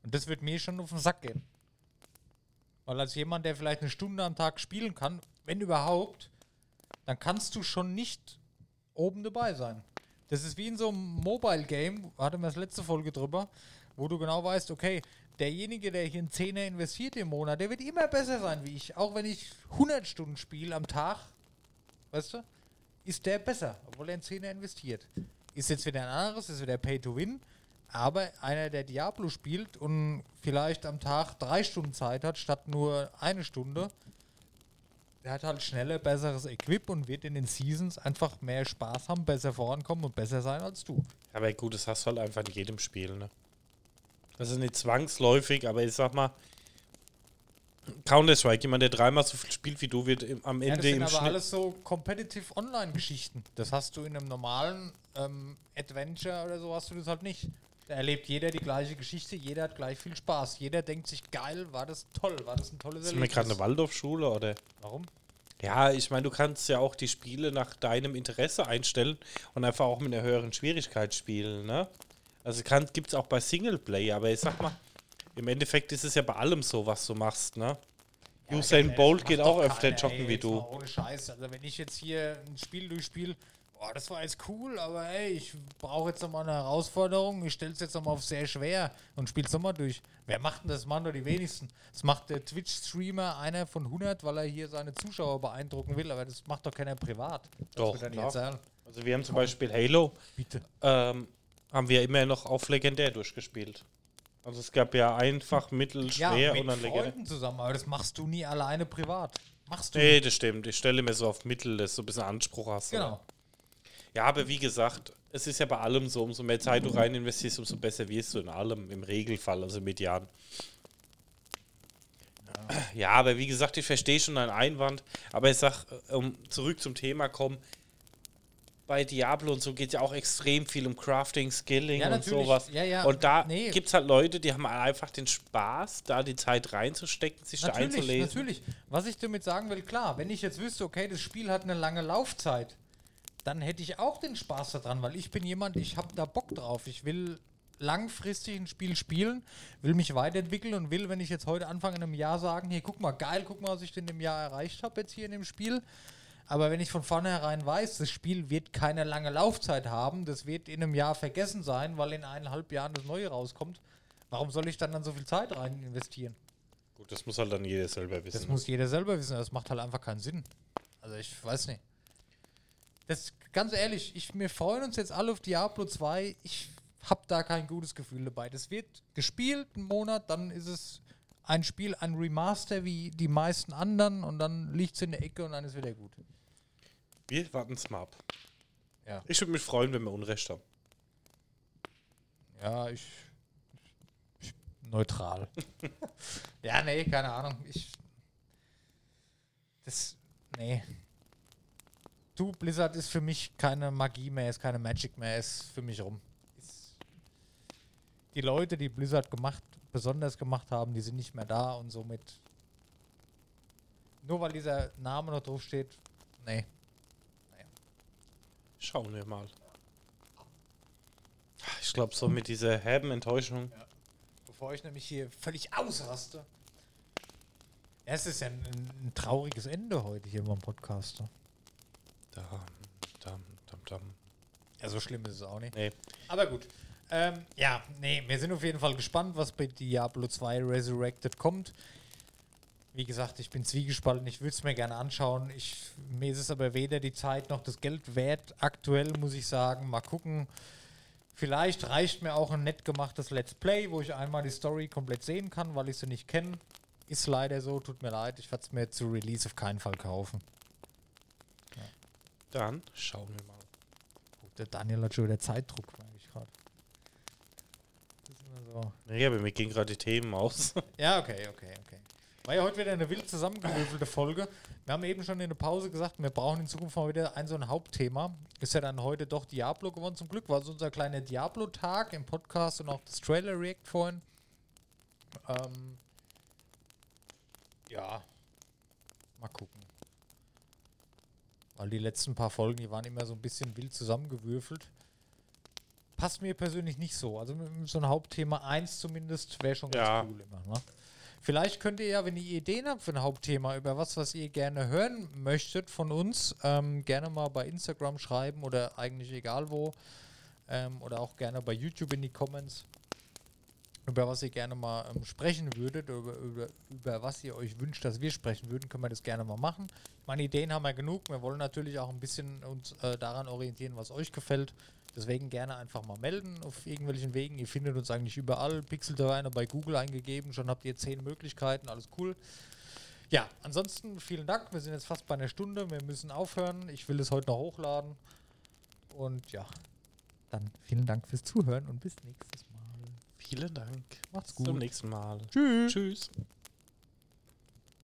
Und das wird mir schon auf den Sack gehen. Weil als jemand, der vielleicht eine Stunde am Tag spielen kann, wenn überhaupt, dann kannst du schon nicht oben dabei sein. Das ist wie in so einem Mobile-Game, hatten wir das letzte Folge drüber, wo du genau weißt, okay, derjenige, der hier einen Zehner investiert im Monat, der wird immer besser sein wie ich. Auch wenn ich 100 Stunden spiele am Tag, weißt du, ist der besser, obwohl er einen Zehner investiert. Ist jetzt wieder ein anderes, ist wieder Pay to Win, aber einer, der Diablo spielt und vielleicht am Tag drei Stunden Zeit hat, statt nur eine Stunde, der hat halt schneller, besseres Equip und wird in den Seasons einfach mehr Spaß haben, besser vorankommen und besser sein als du. Aber gut, das hast du halt einfach in jedem Spiel, ne? Das ist nicht zwangsläufig, aber ich sag mal, Counter-Strike, jemand, der dreimal so viel spielt wie du, wird im, am Ja, das Ende sind im aber Schnitt. alles so Competitive Online-Geschichten. Das hast du in einem normalen ähm, Adventure oder so hast du das halt nicht. Da erlebt jeder die gleiche Geschichte, jeder hat gleich viel Spaß. Jeder denkt sich, geil, war das toll, war das ein tolles Ist mir gerade eine Waldorfschule oder? Warum? Ja, ich meine, du kannst ja auch die Spiele nach deinem Interesse einstellen und einfach auch mit einer höheren Schwierigkeit spielen, ne? Also gibt es auch bei Singleplayer, aber ich sag mal, im Endeffekt ist es ja bei allem so, was du machst, ne? Usain Bolt geht auch öfter joggen wie du. Ohne Scheiß. Also wenn ich jetzt hier ein Spiel durchspiele, boah, das war jetzt cool, aber ey, ich brauche jetzt nochmal eine Herausforderung. Ich stelle es jetzt nochmal auf sehr schwer und spiele es nochmal durch. Wer macht denn das? Machen doch die wenigsten. Das macht der Twitch-Streamer, einer von 100, weil er hier seine Zuschauer beeindrucken will, aber das macht doch keiner privat. Doch, klar. Also wir haben zum Beispiel Halo, Bitte. ähm, haben wir immer noch auf legendär durchgespielt. Also es gab ja einfach, mittel, Ja, schwer mit und dann. Freunden zusammen, aber das machst du nie alleine privat. Machst du Nee, nicht. das stimmt. Ich stelle mir so auf Mittel, dass du ein bisschen Anspruch hast. Genau. Ja, aber wie gesagt, es ist ja bei allem so, umso mehr Zeit du rein investierst, umso besser wirst du in allem, im Regelfall, also median. Ja, aber wie gesagt, ich verstehe schon deinen Einwand, aber ich sag, äh, um zurück zum Thema kommen, bei Diablo und so geht ja auch extrem viel um Crafting, Skilling Ja, und sowas. Ja, ja. Und da Nee. gibt es halt Leute, die haben einfach den Spaß, da die Zeit reinzustecken, sich da Natürlich, einzulesen. natürlich. Was ich damit sagen will, klar, wenn ich jetzt wüsste, okay, das Spiel hat eine lange Laufzeit, dann hätte ich auch den Spaß daran, weil ich bin jemand, ich habe da Bock drauf. Ich will langfristig ein Spiel spielen, will mich weiterentwickeln und will, wenn ich jetzt heute anfange in einem Jahr sagen, hier guck mal, geil, guck mal, was ich in dem Jahr erreicht habe jetzt hier in dem Spiel. Aber wenn ich von vornherein weiß, das Spiel wird keine lange Laufzeit haben, das wird in einem Jahr vergessen sein, weil in eineinhalb Jahren das Neue rauskommt, warum soll ich dann dann so viel Zeit rein investieren? Gut, das muss halt dann jeder selber wissen. Das ne? muss jeder selber wissen, das macht halt einfach keinen Sinn. Also ich weiß nicht. Das ganz ehrlich, ich, wir freuen uns jetzt alle auf Diablo 2. Ich habe da kein gutes Gefühl dabei. Das wird gespielt, einen Monat, dann ist es ein Spiel, ein Remaster wie die meisten anderen und dann liegt es in der Ecke und dann ist wieder gut. Wir warten es mal ab. Ja. Ich würde mich freuen, wenn wir Unrecht haben. Ja, ich, ich neutral. ja, nee, keine Ahnung. Ich das nee. Du Blizzard ist für mich keine Magie mehr, ist keine Magic mehr, ist für mich rum. Ist die Leute, die Blizzard gemacht, besonders gemacht haben, die sind nicht mehr da und somit nur weil dieser Name noch drauf steht, nee. Schauen wir mal. Ich glaube, so mit dieser herben Enttäuschung. Bevor ich nämlich hier völlig ausraste. Ja, Es ist ja ein, ein trauriges Ende heute hier beim Podcast. Dam, dam, dam, dam. Ja, so schlimm ist es auch nicht. Nee. Aber gut. Ähm, ja, nee, wir sind auf jeden Fall gespannt, was bei Diablo 2 Resurrected kommt. Wie gesagt, ich bin zwiegespalten, ich würde es mir gerne anschauen. Ich, mir ist es aber weder die Zeit noch das Geld wert. Aktuell muss ich sagen, mal gucken. Vielleicht reicht mir auch ein nett gemachtes Let's Play, wo ich einmal die Story komplett sehen kann, weil ich sie nicht kenne. Ist leider so, tut mir leid. Ich werde es mir zu Release auf keinen Fall kaufen. Dann schauen wir mal. Oh, der Daniel hat schon wieder Zeitdruck, merke ich gerade. Das ist immer so. Ja, aber mir gehen gerade die Themen aus. Ja, okay, okay, okay. War ja heute wieder eine wild zusammengewürfelte Folge. Wir haben eben schon in der Pause gesagt, wir brauchen in Zukunft mal wieder ein so ein Hauptthema. Ist ja dann heute doch Diablo geworden zum Glück. War so unser kleiner Diablo-Tag im Podcast und auch das Trailer-React vorhin. Ähm, ja, mal gucken. Weil die letzten paar Folgen, die waren immer so ein bisschen wild zusammengewürfelt. Passt mir persönlich nicht so. Also mit so ein Hauptthema 1 zumindest wäre schon ganz Ja. cool immer. Ne? Vielleicht könnt ihr ja, wenn ihr Ideen habt für ein Hauptthema, über was, was ihr gerne hören möchtet von uns, ähm, gerne mal bei Instagram schreiben oder eigentlich egal wo. Ähm, oder auch gerne bei YouTube in die Comments, über was ihr gerne mal ähm, sprechen würdet, über, über, über was ihr euch wünscht, dass wir sprechen würden, können wir das gerne mal machen. Meine Ideen haben wir genug. Wir wollen natürlich auch ein bisschen uns äh, daran orientieren, was euch gefällt. Deswegen gerne einfach mal melden auf irgendwelchen Wegen. Ihr findet uns eigentlich überall. Pixel Taverne bei Google eingegeben. Schon habt ihr zehn Möglichkeiten. Alles cool. Ja, ansonsten vielen Dank. Wir sind jetzt fast bei einer Stunde. Wir müssen aufhören. Ich will es heute noch hochladen. Und ja, dann vielen Dank fürs Zuhören und bis nächstes Mal. Vielen Dank. Macht's Bis zum gut. nächsten Mal. Tschüss. Tschüss.